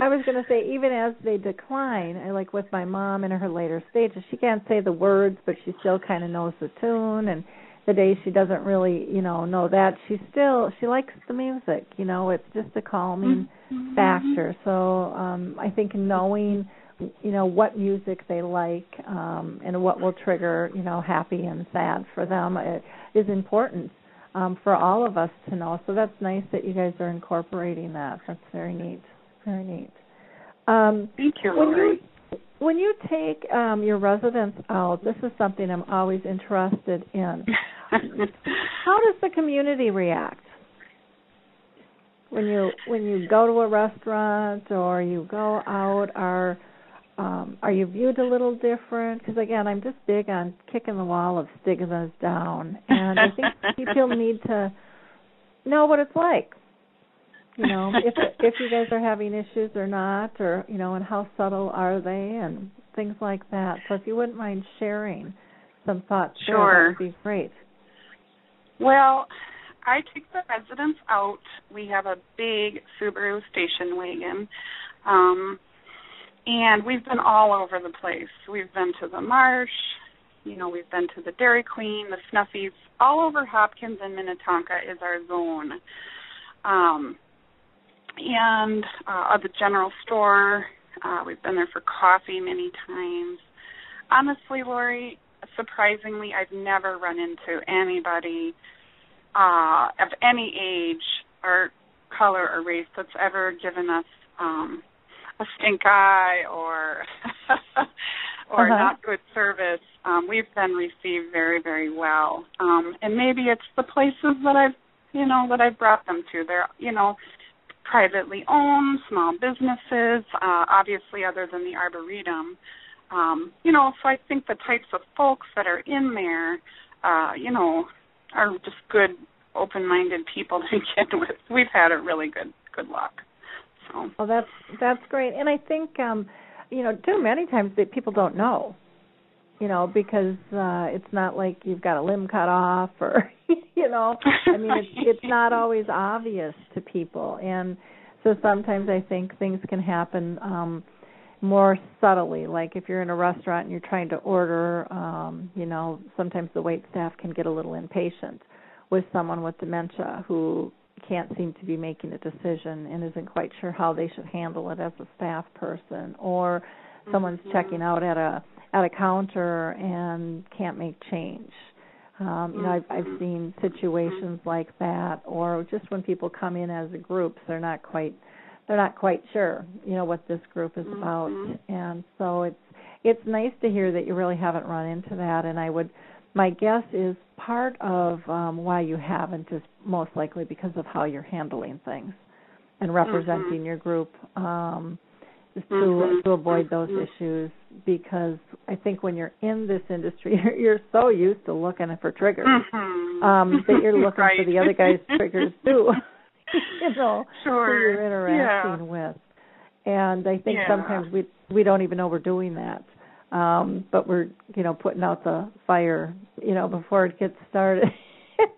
[SPEAKER 3] I was going to say, even as they decline, I like with my mom in her later stages, she can't say the words, but she still kind of knows the tune. And the days she doesn't really, you know, know that, she still she likes the music. You know, it's just a calming
[SPEAKER 6] Mm-hmm.
[SPEAKER 3] factor. So um I think knowing, you know, what music they like um and what will trigger, you know, happy and sad for them uh, is important um, for all of us to know. So that's nice that you guys are incorporating that. That's very neat. Very neat. Um,
[SPEAKER 6] Thank you,
[SPEAKER 3] when
[SPEAKER 6] Lori.
[SPEAKER 3] you when you take um, your residents out, this is something I'm always interested in. How does the community react when you when you go to a restaurant or you go out? Are um, are you viewed a little different? Because again, I'm just big on kicking the wall of stigmas down, and I think people need to know what it's like. You know, if if you guys are having issues or not, or you know, and how subtle are they, and things like that. So if you wouldn't mind sharing some thoughts, there,
[SPEAKER 6] Sure.
[SPEAKER 3] that would be great.
[SPEAKER 6] Well, I take the residents out. We have a big Subaru station wagon. Um and we've been all over the place. We've been to the marsh, you know, we've been to the Dairy Queen, the Snuffy's, all over Hopkins and Minnetonka is our zone. Um and uh the general store. Uh we've been there for coffee many times. Honestly, Lori, surprisingly I've never run into anybody uh of any age or color or race that's ever given us um a stink eye or or
[SPEAKER 3] Uh-huh.
[SPEAKER 6] not good service. Um we've been received very, very well. Um and maybe it's the places that I've you know, that I've brought them to. They're you know, privately owned, small businesses, uh obviously other than the Arboretum. um, you know, so I think the types of folks that are in there, uh, you know, are just good, open-minded people to begin with. We've had a really good good luck.
[SPEAKER 3] Well, that's that's great, and I think um, you know, too many times that people don't know you know because uh it's not like you've got a limb cut off or you know i mean it's it's not always obvious to people. And so sometimes i think things can happen um more subtly. Like if you're in a restaurant and you're trying to order um you know sometimes the wait staff can get a little impatient with someone with dementia who can't seem to be making a decision and isn't quite sure how they should handle it as a staff person or someone's mm-hmm. checking out at a at a counter and can't make change um you know i've i've mm-hmm. seen situations like that or just when people come in as a group they're not quite they're not quite sure, you know, what this group is
[SPEAKER 6] mm-hmm.
[SPEAKER 3] about. And so it's it's nice to hear that you really haven't run into that and I would my guess is part of um why you haven't is most likely because of how you're handling things and representing
[SPEAKER 6] mm-hmm.
[SPEAKER 3] your group um is to
[SPEAKER 6] mm-hmm.
[SPEAKER 3] to avoid those
[SPEAKER 6] mm-hmm.
[SPEAKER 3] issues because I think when you're in this industry you're, you're so used to looking for triggers
[SPEAKER 6] mm-hmm.
[SPEAKER 3] um that you're looking
[SPEAKER 6] right.
[SPEAKER 3] for the other guy's triggers too. you know
[SPEAKER 6] sure.
[SPEAKER 3] who you're interacting
[SPEAKER 6] yeah.
[SPEAKER 3] with. And I think
[SPEAKER 6] yeah.
[SPEAKER 3] sometimes we we don't even know we're doing that. Um, but we're, you know, putting out the fire, you know, before it gets started.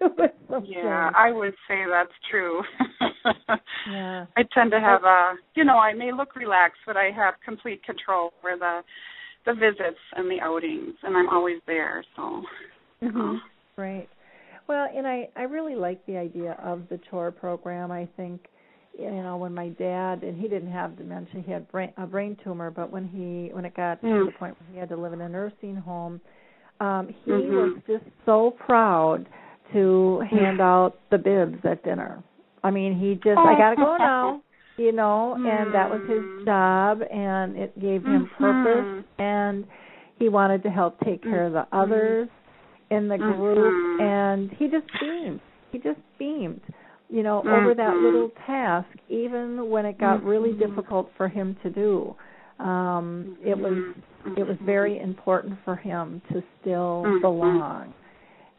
[SPEAKER 6] yeah, I would say that's true.
[SPEAKER 3] yeah.
[SPEAKER 6] I tend to have a, you know, I may look relaxed, but I have complete control over the the visits and the outings, and I'm always there. So,
[SPEAKER 3] mm-hmm. right. Well, and I I really like the idea of the chore program. I think you know when my dad and he didn't have dementia, he had brain, a brain tumor, but when he when it got
[SPEAKER 6] mm.
[SPEAKER 3] to the point where he had to live in a nursing home, um he
[SPEAKER 6] mm-hmm.
[SPEAKER 3] was just so proud to hand out the bibs at dinner. I mean, he just I got to go now. You know, and that was his
[SPEAKER 6] Mm.
[SPEAKER 3] job and it gave him
[SPEAKER 6] mm-hmm.
[SPEAKER 3] purpose and he wanted to help take care of the
[SPEAKER 6] Mm-hmm.
[SPEAKER 3] others in the group
[SPEAKER 6] Mhm.
[SPEAKER 3] and he just beamed he just beamed you know
[SPEAKER 6] Mhm.
[SPEAKER 3] over that little task even when it got really
[SPEAKER 6] Mhm.
[SPEAKER 3] difficult for him to do um it was
[SPEAKER 6] Mhm.
[SPEAKER 3] it was very important for him to still belong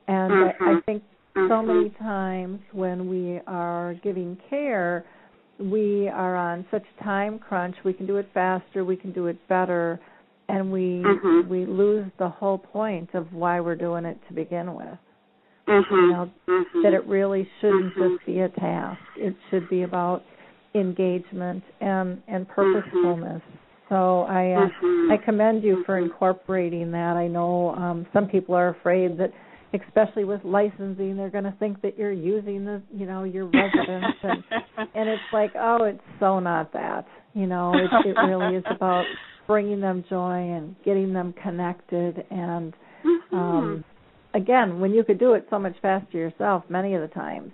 [SPEAKER 3] and. I, I think so many times when we are giving care we are on such time crunch we can do it faster we can do it better and we we lose the whole point of why we're doing it to begin with.
[SPEAKER 6] Mm-hmm.
[SPEAKER 3] You know
[SPEAKER 6] mm-hmm.
[SPEAKER 3] that it really shouldn't
[SPEAKER 6] Mhm.
[SPEAKER 3] just be a task. It should be about engagement and and purposefulness. So I uh,
[SPEAKER 6] Mhm.
[SPEAKER 3] I commend you for
[SPEAKER 6] Mhm.
[SPEAKER 3] incorporating that. I know um some people are afraid that especially with licensing they're going to think that you're using the you know your residents and and it's like oh it's so not that you know it it really is about bringing them joy and getting them connected and
[SPEAKER 6] Mm-hmm.
[SPEAKER 3] um again when you could do it so much faster yourself many of the times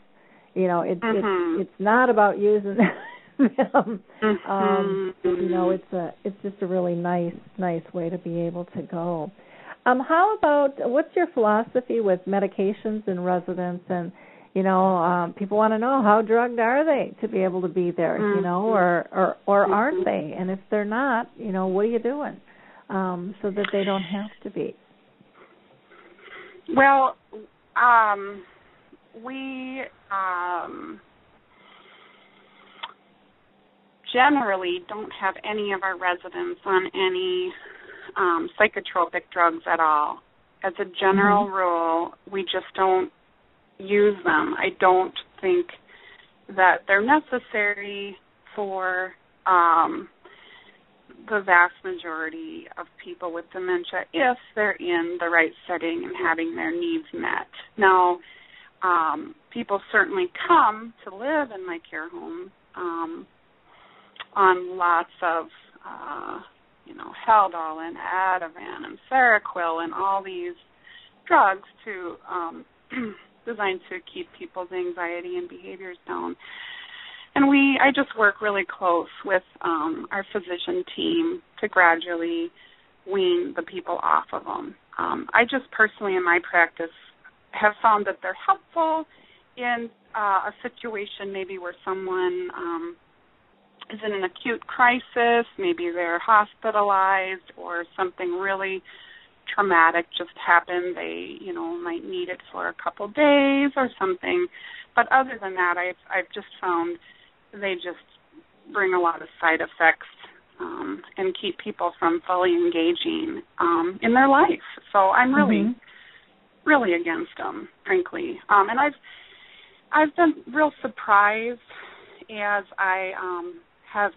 [SPEAKER 3] you know it,
[SPEAKER 6] Mhm.
[SPEAKER 3] it's it's not about using them
[SPEAKER 6] Mm-hmm.
[SPEAKER 3] um you know it's a it's just a really nice nice way to be able to go um how about what's your philosophy with medications in residence and you know um people want to know how drugged are they to be able to be there you know
[SPEAKER 6] Mhm.
[SPEAKER 3] or or or aren't
[SPEAKER 6] Mhm.
[SPEAKER 3] they and if they're not you know what are you doing um so that they don't have to be
[SPEAKER 6] Well, um, we um, generally don't have any of our residents on any um, psychotropic drugs at all. As a general
[SPEAKER 3] Mhm.
[SPEAKER 6] rule, we just don't use them. I don't think that they're necessary for um, the vast majority of people with dementia if they're in the right setting and having their needs met. Now, um, people certainly come to live in my care home um, on lots of, uh, you know, Haldol and Ativan and Seroquel and all these drugs to um, designed to keep people's anxiety and behaviors down and we I just work really close with um, our physician team to gradually wean the people off of them. Um, I just personally, in my practice, have found that they're helpful in uh, a situation maybe where someone um, is in an acute crisis, maybe they're hospitalized or something really traumatic just happened, they, you know, might need it for a couple days or something. But other than that, I've I've just found they just bring a lot of side effects um, and keep people from fully engaging um, in their life. So I'm really, mm-hmm. really against them, frankly. Um, and I've I've been real surprised as I um, have,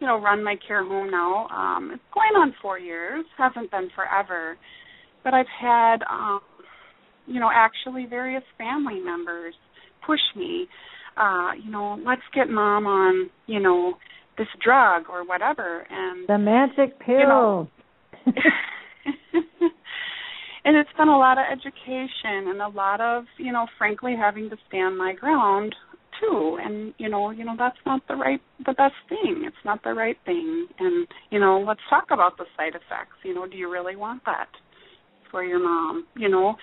[SPEAKER 6] you know, run my care home now. Um, it's going on four years, hasn't been forever, but I've had, um, you know, actually various family members push me. Uh, you know, let's get mom on, you know, this drug or whatever. And
[SPEAKER 3] the magic pill
[SPEAKER 6] you know, and it's been a lot of education and a lot of you know frankly having to stand my ground too. And you know you know that's not the right the best thing. It's not the right thing. And you know let's talk about the side effects. You know do you really want that for your mom? You know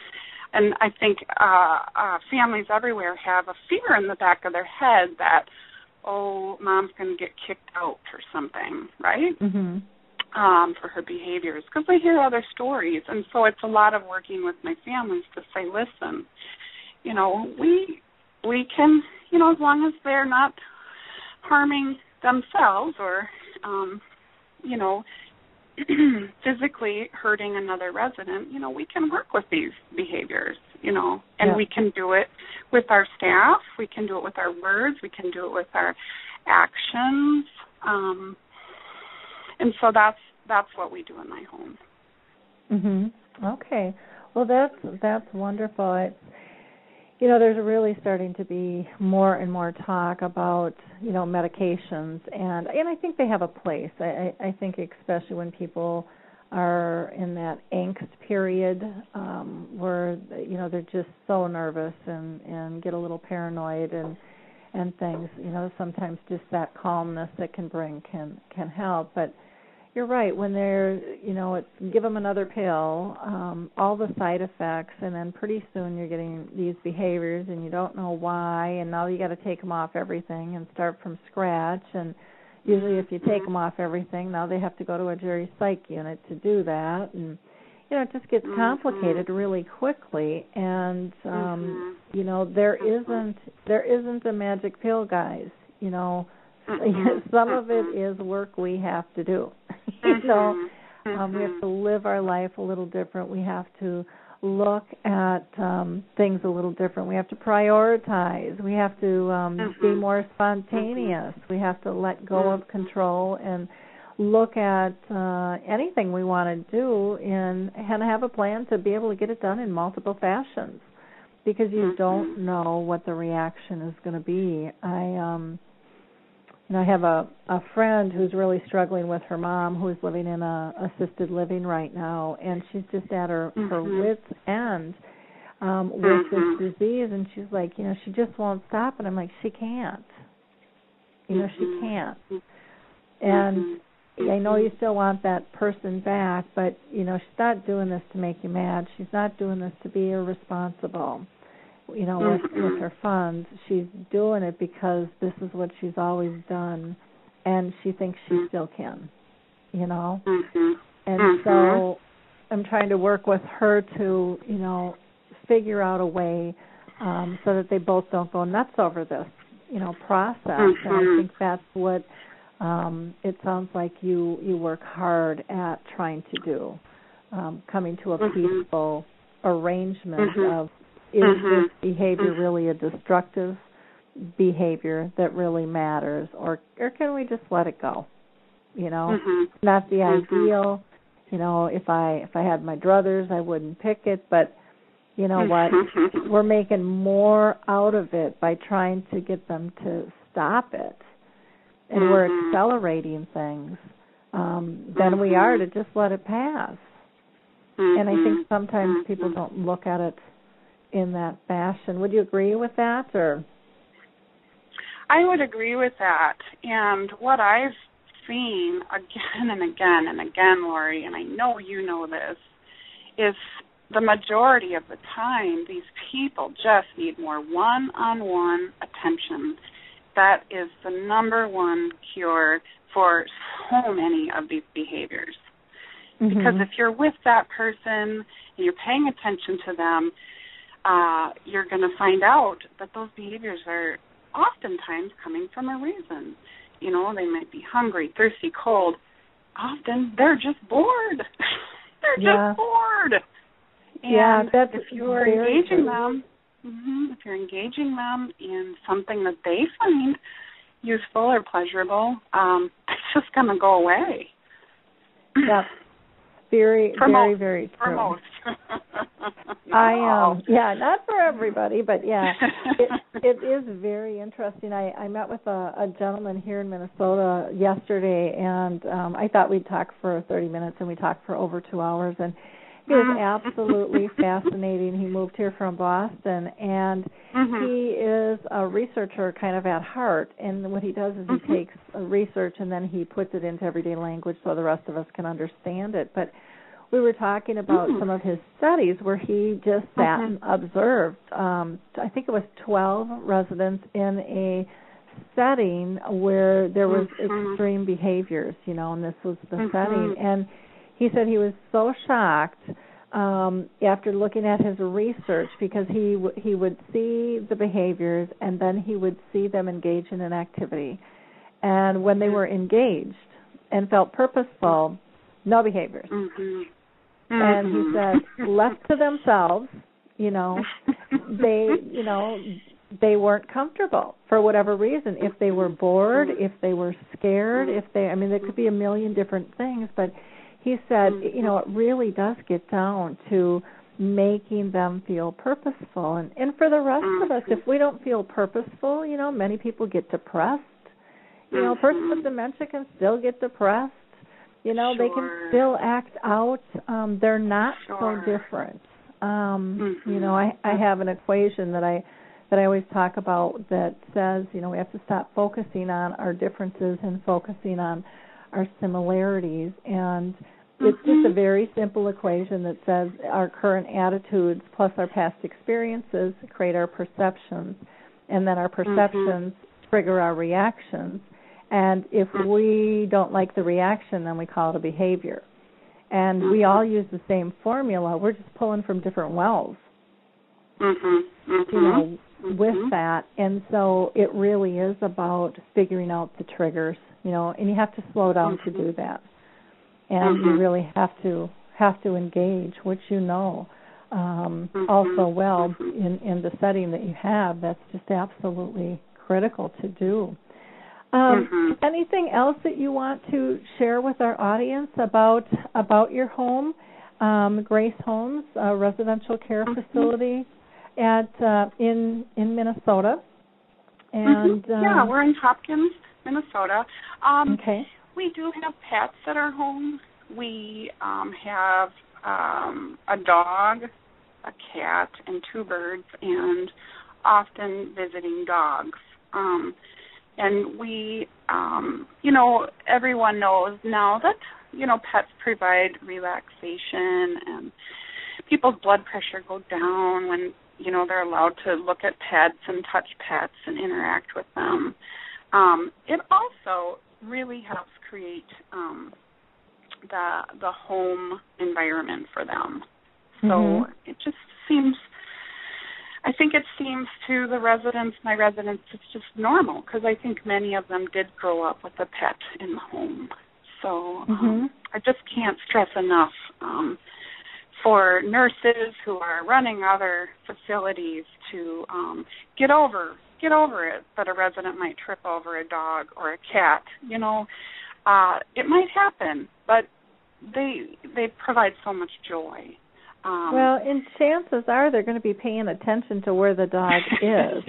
[SPEAKER 6] and i think uh uh families everywhere have a fear in the back of their head that oh, mom's going to get kicked out or something, right?
[SPEAKER 3] Mm-hmm.
[SPEAKER 6] Um, for her behaviors, because I hear other stories, and so it's a lot of working with my families to say, listen, you know, we we can, you know, as long as they're not harming themselves or, um, you know, physically hurting another resident, you know, we can work with these behaviors, you know, and
[SPEAKER 3] yeah.
[SPEAKER 6] we can do it with our staff, we can do it with our words, we can do it with our actions. Um and so that's that's what we do in my home.
[SPEAKER 3] Mhm. Okay. Well, that's that's wonderful. It's you know, there's really starting to be more and more talk about, you know, medications and and I think they have a place. I I think especially when people are in that angst period um where you know they're just so nervous and and get a little paranoid and and things you know sometimes just that calmness that can bring can can help but you're right. When they're you know it's give them another pill um all the side effects and then pretty soon you're getting these behaviors and you don't know why and now you got to take them off everything and start from scratch. And usually if you take them off everything now they have to go to a geri psych unit to do that. And you know it just gets complicated mm-hmm. really quickly. And um mm-hmm. you know there isn't there isn't a magic pill guys. You know some of it is work we have to do you know um we have to live our life a little different. We have to look at um things a little different. We have to prioritize. We have to um
[SPEAKER 6] mm-hmm.
[SPEAKER 3] be more spontaneous. We have to let go of control and look at uh anything we want to do and and have a plan to be able to get it done in multiple fashions. Because you don't know what the reaction is going to be. I um and I have a a friend who's really struggling with her mom who's living in a assisted living right now and she's just at her
[SPEAKER 6] mm-hmm.
[SPEAKER 3] her wits end um with
[SPEAKER 6] mm-hmm.
[SPEAKER 3] this disease and she's like you know she just won't stop and I'm like she can't you know
[SPEAKER 6] mm-hmm.
[SPEAKER 3] she can't and
[SPEAKER 6] mm-hmm.
[SPEAKER 3] I know you still want that person back but you know she's not doing this to make you mad she's not doing this to be irresponsible you know with with
[SPEAKER 6] Mm-hmm.
[SPEAKER 3] her funds she's doing it because this is what she's always done and she thinks she
[SPEAKER 6] Mm-hmm.
[SPEAKER 3] still can you know
[SPEAKER 6] Mhm.
[SPEAKER 3] and so i'm trying to work with her to you know figure out a way um so that they both don't go nuts over this you know process and i think that's what um it sounds like you you work hard at trying to do um coming to a peaceful arrangement of is
[SPEAKER 6] Mhm.
[SPEAKER 3] this behavior
[SPEAKER 6] Mhm.
[SPEAKER 3] really a destructive behavior that really matters? Or or can we just let it go? You know?
[SPEAKER 6] Mhm.
[SPEAKER 3] it's not the
[SPEAKER 6] Mhm.
[SPEAKER 3] ideal. You know if i if i had my druthers i wouldn't pick it. But you know what?
[SPEAKER 6] Mhm.
[SPEAKER 3] we're making more out of it by trying to get them to stop it. And we're accelerating things um than we are to just let it pass. And i think sometimes people don't look at it in that fashion would you agree with that or
[SPEAKER 6] I would agree with that. And what I've seen again and again and again, Lori, and I know you know this, is the majority of the time these people just need more one on one attention that is the number one cure for so many of these behaviors.
[SPEAKER 3] Mm-hmm.
[SPEAKER 6] Because if you're with that person and you're paying attention to them, uh, you're going to find out that those behaviors are oftentimes coming from a reason. You know, they might be hungry, thirsty, cold. Often they're just bored. they're
[SPEAKER 3] Yeah.
[SPEAKER 6] just bored. And
[SPEAKER 3] Yeah, that's
[SPEAKER 6] if you're engaging
[SPEAKER 3] true.
[SPEAKER 6] them, hmm if you're engaging them in something that they find useful or pleasurable, um, it's just going to go away.
[SPEAKER 3] Yeah. Very,
[SPEAKER 6] For
[SPEAKER 3] very,
[SPEAKER 6] most-
[SPEAKER 3] very
[SPEAKER 6] For
[SPEAKER 3] true.
[SPEAKER 6] most.
[SPEAKER 3] I
[SPEAKER 6] No.
[SPEAKER 3] um yeah, not for everybody, but yeah, it it is very interesting. I I met with a, a gentleman here in Minnesota yesterday, and um I thought we'd talk for 30 minutes, and we talked for over two hours, and he was
[SPEAKER 6] Mhm.
[SPEAKER 3] absolutely fascinating. He moved here from Boston, and
[SPEAKER 6] Mhm.
[SPEAKER 3] he is a researcher kind of at heart and what he does is he
[SPEAKER 6] Mhm.
[SPEAKER 3] takes research and then he puts it into everyday language so the rest of us can understand it but we were talking about
[SPEAKER 6] Mm.
[SPEAKER 3] some of his studies where he just sat
[SPEAKER 6] Mhm.
[SPEAKER 3] and observed um i think it was 12 residents in a setting where there was extreme behaviors you know and this was the
[SPEAKER 6] Mhm.
[SPEAKER 3] setting and he said he was so shocked um after looking at his research because he w- he would see the behaviors and then he would see them engage in an activity. And when they were engaged and felt purposeful no behaviors.
[SPEAKER 6] Mhm.
[SPEAKER 3] and he
[SPEAKER 6] Mhm.
[SPEAKER 3] said left to themselves you know they you know they weren't comfortable for whatever reason. If they were bored if they were scared if they i mean there could be a million different things but he said you know it really does get down to making them feel purposeful. And and for the rest of us if we don't feel purposeful you know many people get depressed. You know a person with
[SPEAKER 6] Mhm.
[SPEAKER 3] dementia can still get depressed. You know they can still act out. Um they're not
[SPEAKER 6] Sure.
[SPEAKER 3] so different. Um you
[SPEAKER 6] Mhm.
[SPEAKER 3] know i i have an equation that i that i always talk about that says you know we have to stop focusing on our differences and focusing on our similarities and it's just a
[SPEAKER 6] Mhm.
[SPEAKER 3] very simple equation that says our current attitudes plus our past experiences create our perceptions and then our perceptions trigger our reactions and if
[SPEAKER 6] Mhm.
[SPEAKER 3] we don't like the reaction then we call it a behavior and we
[SPEAKER 6] Mhm.
[SPEAKER 3] all use the same formula we're just pulling from different wells
[SPEAKER 6] Mhm. Mhm.
[SPEAKER 3] you know with that and so it really is about figuring out the triggers you know and you have to slow down to
[SPEAKER 6] Mhm.
[SPEAKER 3] do that and you
[SPEAKER 6] Mhm.
[SPEAKER 3] really have to have to engage which you know um
[SPEAKER 6] Mhm.
[SPEAKER 3] also well
[SPEAKER 6] Mhm.
[SPEAKER 3] in in the setting that you have that's just absolutely critical to do um
[SPEAKER 6] Mhm.
[SPEAKER 3] anything else that you want to share with our audience about about your home um grace homes a residential care facility at uh in in minnesota and
[SPEAKER 6] yeah,
[SPEAKER 3] um,
[SPEAKER 6] we're in Hopkins, Minnesota. Um,
[SPEAKER 3] okay
[SPEAKER 6] We do have pets at our home. We um, have um, a dog, a cat, and two birds, and often visiting dogs. Um, and we, um, you know, everyone knows now that you know pets provide relaxation, and people's blood pressure go down when you know they're allowed to look at pets and touch pets and interact with them. Um, it also really helps create um, the the home environment for them. So
[SPEAKER 3] Mhm.
[SPEAKER 6] it just seems. I think it seems to the residents, my residents, it's just normal because I think many of them did grow up with a pet in the home. So um,
[SPEAKER 3] Mhm.
[SPEAKER 6] I just can't stress enough um, for nurses who are running other facilities to um, get over get over it that a resident might trip over a dog or a cat. You know, uh, it might happen, but they they provide so much joy. Um,
[SPEAKER 3] well and chances are they're going to be paying attention to where the dog is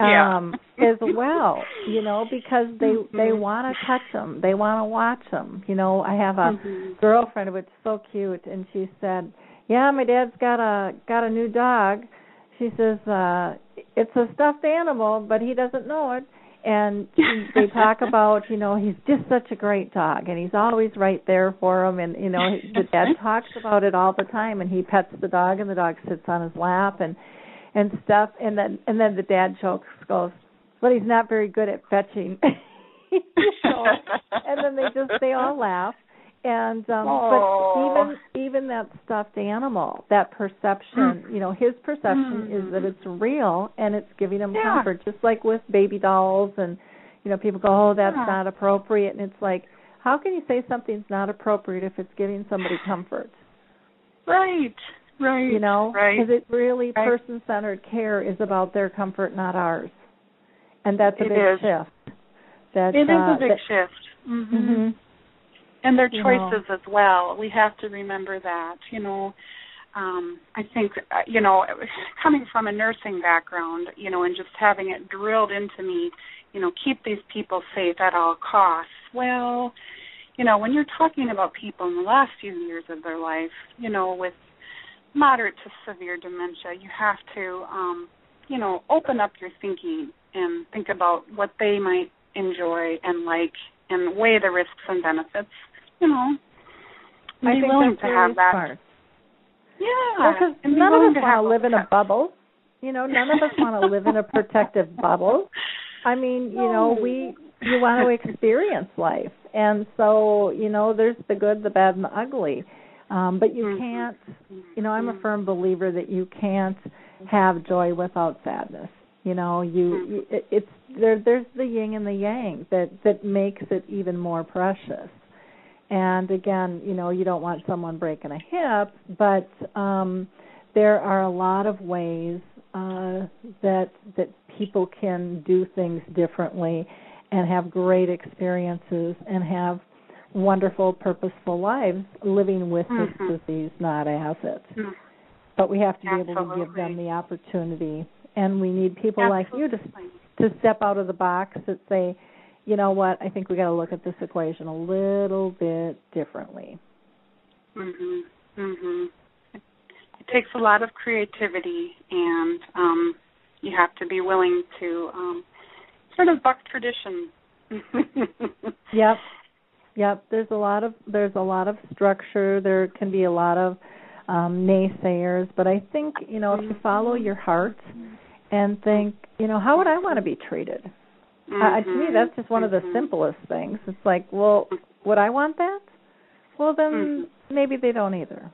[SPEAKER 6] yeah.
[SPEAKER 3] um as well you know because they they
[SPEAKER 6] Mhm.
[SPEAKER 3] want to touch them they want to watch them you know i have a
[SPEAKER 6] Mhm.
[SPEAKER 3] girlfriend which is so cute and she said yeah my dad's got a got a new dog she says uh it's a stuffed animal but he doesn't know it and he- they talk about you know he's just such a great dog and he's always right there for him and you know he- the dad talks about it all the time and he pets the dog and the dog sits on his lap and and stuff and then and then the dad jokes goes but he's not very good at fetching. know? and then they just they all laugh. And um
[SPEAKER 6] Aw.
[SPEAKER 3] but even even that stuffed animal, that perception, you know, his perception is that it's real and it's giving him
[SPEAKER 6] Yeah.
[SPEAKER 3] comfort, just like with baby dolls and you know, people go, "Oh, that's
[SPEAKER 6] Yeah.
[SPEAKER 3] not appropriate." And it's like, how can you say something's not appropriate if it's giving somebody comfort?
[SPEAKER 6] Right. Right.
[SPEAKER 3] You know,
[SPEAKER 6] Right.
[SPEAKER 3] because it really
[SPEAKER 6] Right.
[SPEAKER 3] person-centered care is about their comfort, not ours, and that's a
[SPEAKER 6] It
[SPEAKER 3] big
[SPEAKER 6] is.
[SPEAKER 3] shift. That
[SPEAKER 6] It is
[SPEAKER 3] uh,
[SPEAKER 6] a big
[SPEAKER 3] that,
[SPEAKER 6] shift. Mhm.
[SPEAKER 3] hmm
[SPEAKER 6] and their choices as well. We have to remember that. You know, um, I think uh, you know, coming from a nursing background, you know, and just having it drilled into me, you know, keep these people safe at all costs. Well, you know, when you're talking about people in the last few years of their life, you know, with moderate to severe dementia, you have to, um, you know, open up your thinking and think about what they might enjoy and like and weigh the risks and benefits. You know,
[SPEAKER 3] I think
[SPEAKER 6] willing to have that.
[SPEAKER 3] smart.
[SPEAKER 6] Yeah,
[SPEAKER 3] because none of us want to live in a bubble. You know, none of us want to live in a protective bubble. I mean, you know, we you want to experience life, and so you know, there's the good, the bad, and the ugly. Um, but you
[SPEAKER 6] Mhm.
[SPEAKER 3] can't. You know, I'm a
[SPEAKER 6] Mhm.
[SPEAKER 3] firm believer that you can't have joy without sadness. You know, you,
[SPEAKER 6] Mhm.
[SPEAKER 3] you it, it's there. There's the yin and the yang that that makes it even more precious. And again, you know, you don't want someone breaking a hip, but um there are a lot of ways uh that that people can do things differently and have great experiences and have wonderful purposeful lives living with
[SPEAKER 6] Mhm.
[SPEAKER 3] this disease not as it
[SPEAKER 6] Mm.
[SPEAKER 3] but we have to be able to give them the opportunity and we need people like you to
[SPEAKER 6] Absolutely.
[SPEAKER 3] to step out of the box that say, you know what, I think we got to look at this equation a little bit differently.
[SPEAKER 6] Mhm. Mhm. It takes a lot of creativity, and um, you have to be willing to um, sort of buck tradition.
[SPEAKER 3] Yep. Yep, there's a lot of there's a lot of structure. There can be a lot of um naysayers, but I think, you know, if you follow your heart and think, you know, how would I want to be treated? Uh, to me, that's just one of the
[SPEAKER 6] Mhm.
[SPEAKER 3] simplest things. It's like, well, would I want that? Well, then
[SPEAKER 6] Mhm.
[SPEAKER 3] maybe they don't either.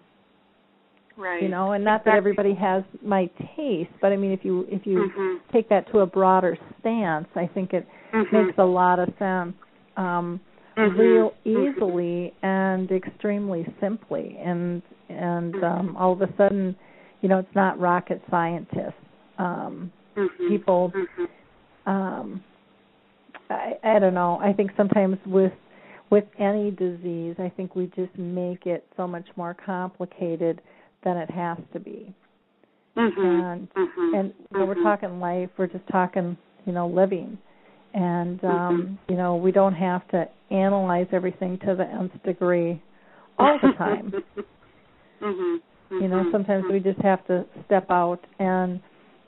[SPEAKER 6] Right.
[SPEAKER 3] You know, and not that everybody has my taste, but I mean, if you if you
[SPEAKER 6] Mhm.
[SPEAKER 3] take that to a broader stance, I think it
[SPEAKER 6] Mhm.
[SPEAKER 3] makes a lot of sense. Um,
[SPEAKER 6] Mhm.
[SPEAKER 3] real easily and extremely simply, and and um, all of a sudden, you know, it's not rocket scientists. Um, people um I, I don't know. I think sometimes with with any disease, I think we just make it so much more complicated than it has to be.
[SPEAKER 6] Mhm.
[SPEAKER 3] And
[SPEAKER 6] Mhm.
[SPEAKER 3] and when we're
[SPEAKER 6] Mhm.
[SPEAKER 3] talking life, we're just talking, you know, living. And um,
[SPEAKER 6] Mhm.
[SPEAKER 3] you know, we don't have to analyze everything to the nth degree all the time.
[SPEAKER 6] mhm.
[SPEAKER 3] you know, sometimes we just have to step out and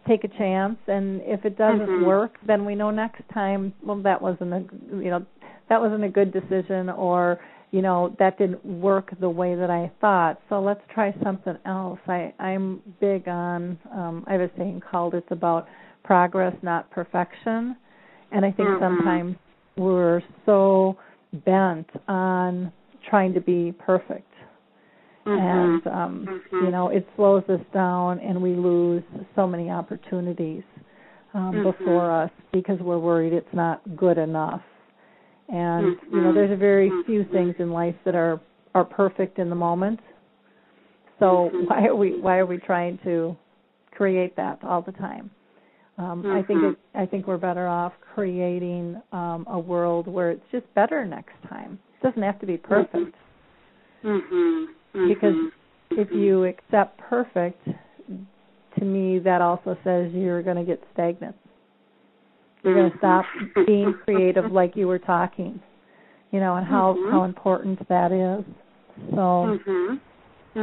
[SPEAKER 3] take a chance and if it doesn't
[SPEAKER 6] Mhm.
[SPEAKER 3] work then we know next time well that wasn't a you know that wasn't a good decision or you know that didn't work the way that I thought so let's try something else I I'm big on um I have a saying called it's about progress not perfection and I think
[SPEAKER 6] Mhm.
[SPEAKER 3] sometimes we're so bent on trying to be perfect
[SPEAKER 6] Mhm.
[SPEAKER 3] and um
[SPEAKER 6] Mhm.
[SPEAKER 3] you know it slows us down and we lose so many opportunities um
[SPEAKER 6] Mhm.
[SPEAKER 3] before us because we're worried it's not good enough and you know
[SPEAKER 6] Mhm.
[SPEAKER 3] there's a very few
[SPEAKER 6] Mhm.
[SPEAKER 3] things in life that are are perfect in the moment so
[SPEAKER 6] Mhm.
[SPEAKER 3] why are we why are we trying to create that all the time um i think it i think we're better off creating um a world where it's just better next time it doesn't have to be perfect
[SPEAKER 6] Mhm. Mhm.
[SPEAKER 3] Because if you accept perfect, to me that also says you're going to get stagnant. You're going to stop
[SPEAKER 6] Mhm.
[SPEAKER 3] being creative, like you were talking. You know, and how
[SPEAKER 6] Mhm.
[SPEAKER 3] how important that is. So,
[SPEAKER 6] Mhm.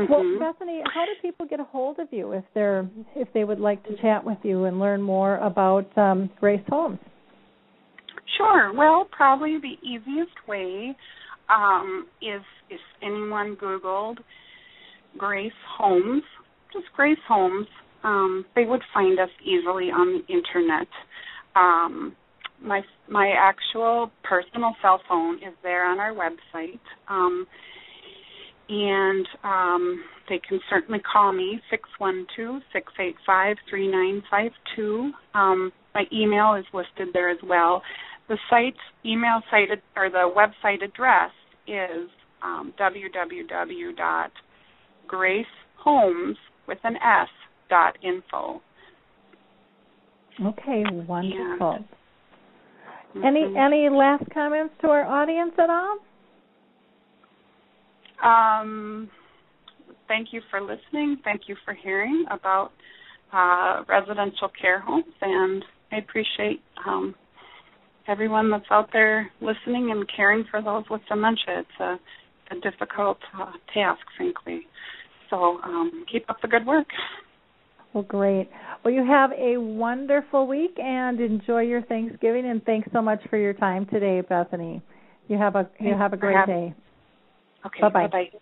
[SPEAKER 3] well,
[SPEAKER 6] Mhm.
[SPEAKER 3] Bethany, how do people get a hold of you if they're if they would like to chat with you and learn more about um, Grace Homes?
[SPEAKER 6] Sure. Well, probably the easiest way um, is if anyone Googled Grace Homes, just Grace Homes, um, they would find us easily on the internet. Um, my my actual personal cell phone is there on our website. Um, and um, they can certainly call me six one two six eight five three nine five two. Um, my email is listed there as well. The site email site or the website address is um, www.gracehomes with an S dot info.
[SPEAKER 3] Okay, wonderful.
[SPEAKER 6] And,
[SPEAKER 3] any
[SPEAKER 6] mm-hmm.
[SPEAKER 3] any last comments to our audience at all?
[SPEAKER 6] Um, thank you for listening. Thank you for hearing about uh, residential care homes, and I appreciate um, everyone that's out there listening and caring for those with dementia. It's a, a difficult uh, task, frankly. So um, keep up the good work.
[SPEAKER 3] Well, great. Well, you have a wonderful week and enjoy your Thanksgiving. And thanks so much for your time today, Bethany. You have a you have a great day.
[SPEAKER 6] Okay.
[SPEAKER 3] Bye-bye.
[SPEAKER 6] Bye-bye.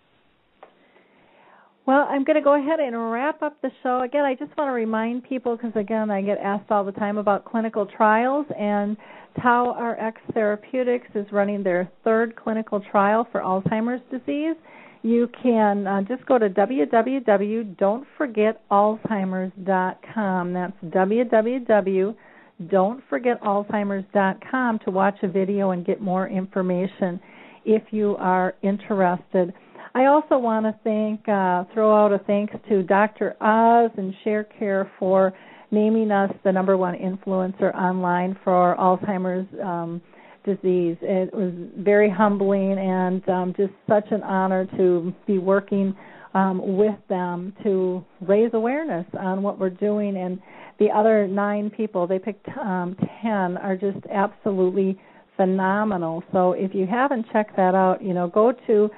[SPEAKER 3] Well, I'm going to go ahead and wrap up the show. Again, I just want to remind people because again, I get asked all the time about clinical trials and TauRx Therapeutics is running their third clinical trial for Alzheimer's disease. You can uh, just go to www.don'tforgetalzheimers.com. That's www.don'tforgetalzheimers.com to watch a video and get more information if you are interested. I also want to thank, uh, throw out a thanks to Dr. Oz and ShareCare for naming us the number one influencer online for Alzheimer's um, disease. It was very humbling and um, just such an honor to be working um, with them to raise awareness on what we're doing. And the other nine people, they picked um, 10, are just absolutely phenomenal. So if you haven't checked that out, you know, go to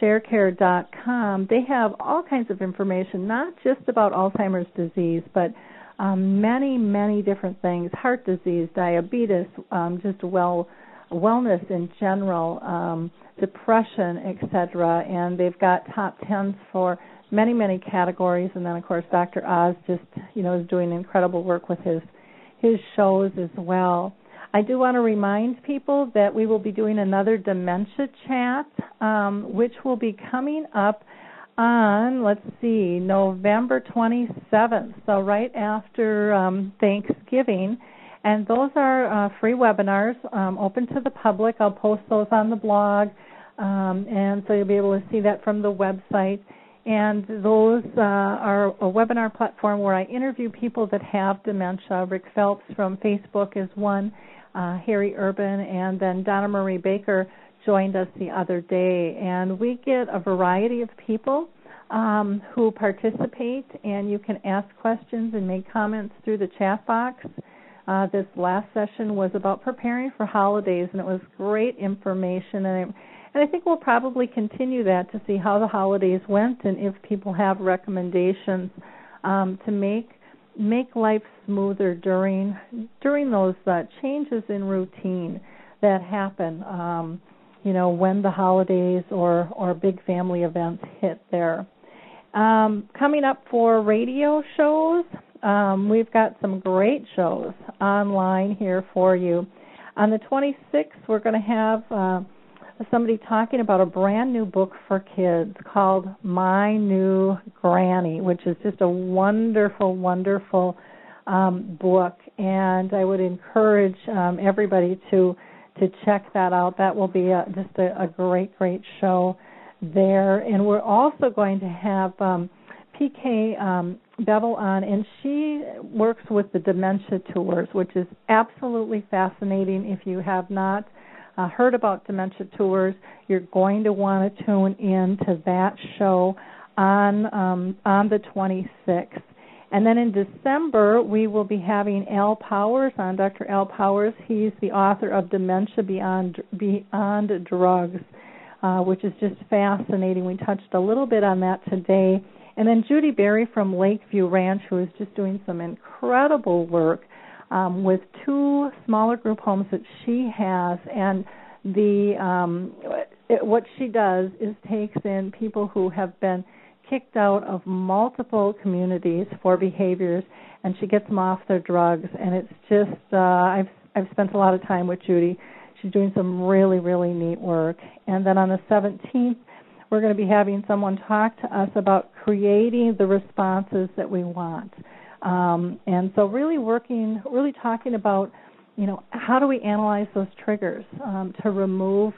[SPEAKER 3] sharecare.com. They have all kinds of information, not just about Alzheimer's disease, but um, many, many different things heart disease, diabetes, um, just well wellness in general, um, depression, etc. And they've got top tens for many, many categories. And then, of course, Dr. Oz just you know is doing incredible work with his his shows as well. I do want to remind people that we will be doing another dementia chat, um, which will be coming up on, let's see, November 27th, so right after um, Thanksgiving. And those are uh, free webinars um, open to the public. I'll post those on the blog, um, and so you'll be able to see that from the website. And those uh, are a webinar platform where I interview people that have dementia. Rick Phelps from Facebook is one uh, Harry Urban, and then Donna Marie Baker joined us the other day. And we get a variety of people um, who participate, and you can ask questions and make comments through the chat box. Uh, this last session was about preparing for holidays, and it was great information. And, and I think we'll probably continue that to see how the holidays went and if people have recommendations um, to make make life smoother during during those uh, changes in routine that happen. Um, you know, when the holidays or or big family events hit there. Um, coming up for radio shows, um, we've got some great shows online here for you. On the 26th, we're going to have uh, somebody talking about a brand new book for kids called My New Granny, which is just a wonderful, wonderful um, book, and I would encourage um, everybody to to check that out. That will be a, just a, a great, great show there. And we're also going to have um, PK um, Beville on, and she works with the dementia tours, which is absolutely fascinating. If you have not uh, heard about dementia tours, you're going to want to tune in to that show on um, on the 26th. And then in December, we will be having Al Powers on. Dr. Al Powers, he's the author of Dementia Beyond Beyond Drugs, uh, which is just fascinating. We touched a little bit on that today. And then Judy Berry from Lakeview Ranch, who is just doing some incredible work um, with two smaller group homes that she has, and the um, it, what she does is takes in people who have been kicked out of multiple communities for behaviors, and she gets them off their drugs. And it's just uh, I've I've spent a lot of time with Judy. She's doing some really, really neat work. And then on the 17th, we're going to be having someone talk to us about creating the responses that we want. Um, and so, really working, really talking about, you know, how do we analyze those triggers um, to remove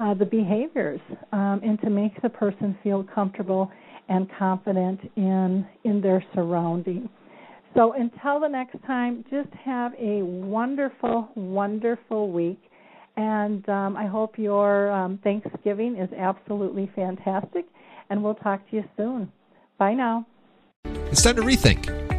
[SPEAKER 3] uh, the behaviors um, and to make the person feel comfortable and confident in in their surrounding. So until the next time, just have a wonderful, wonderful week. And um, I hope your um, Thanksgiving is absolutely fantastic. And we'll talk to you soon. Bye now.
[SPEAKER 7] It's time to rethink,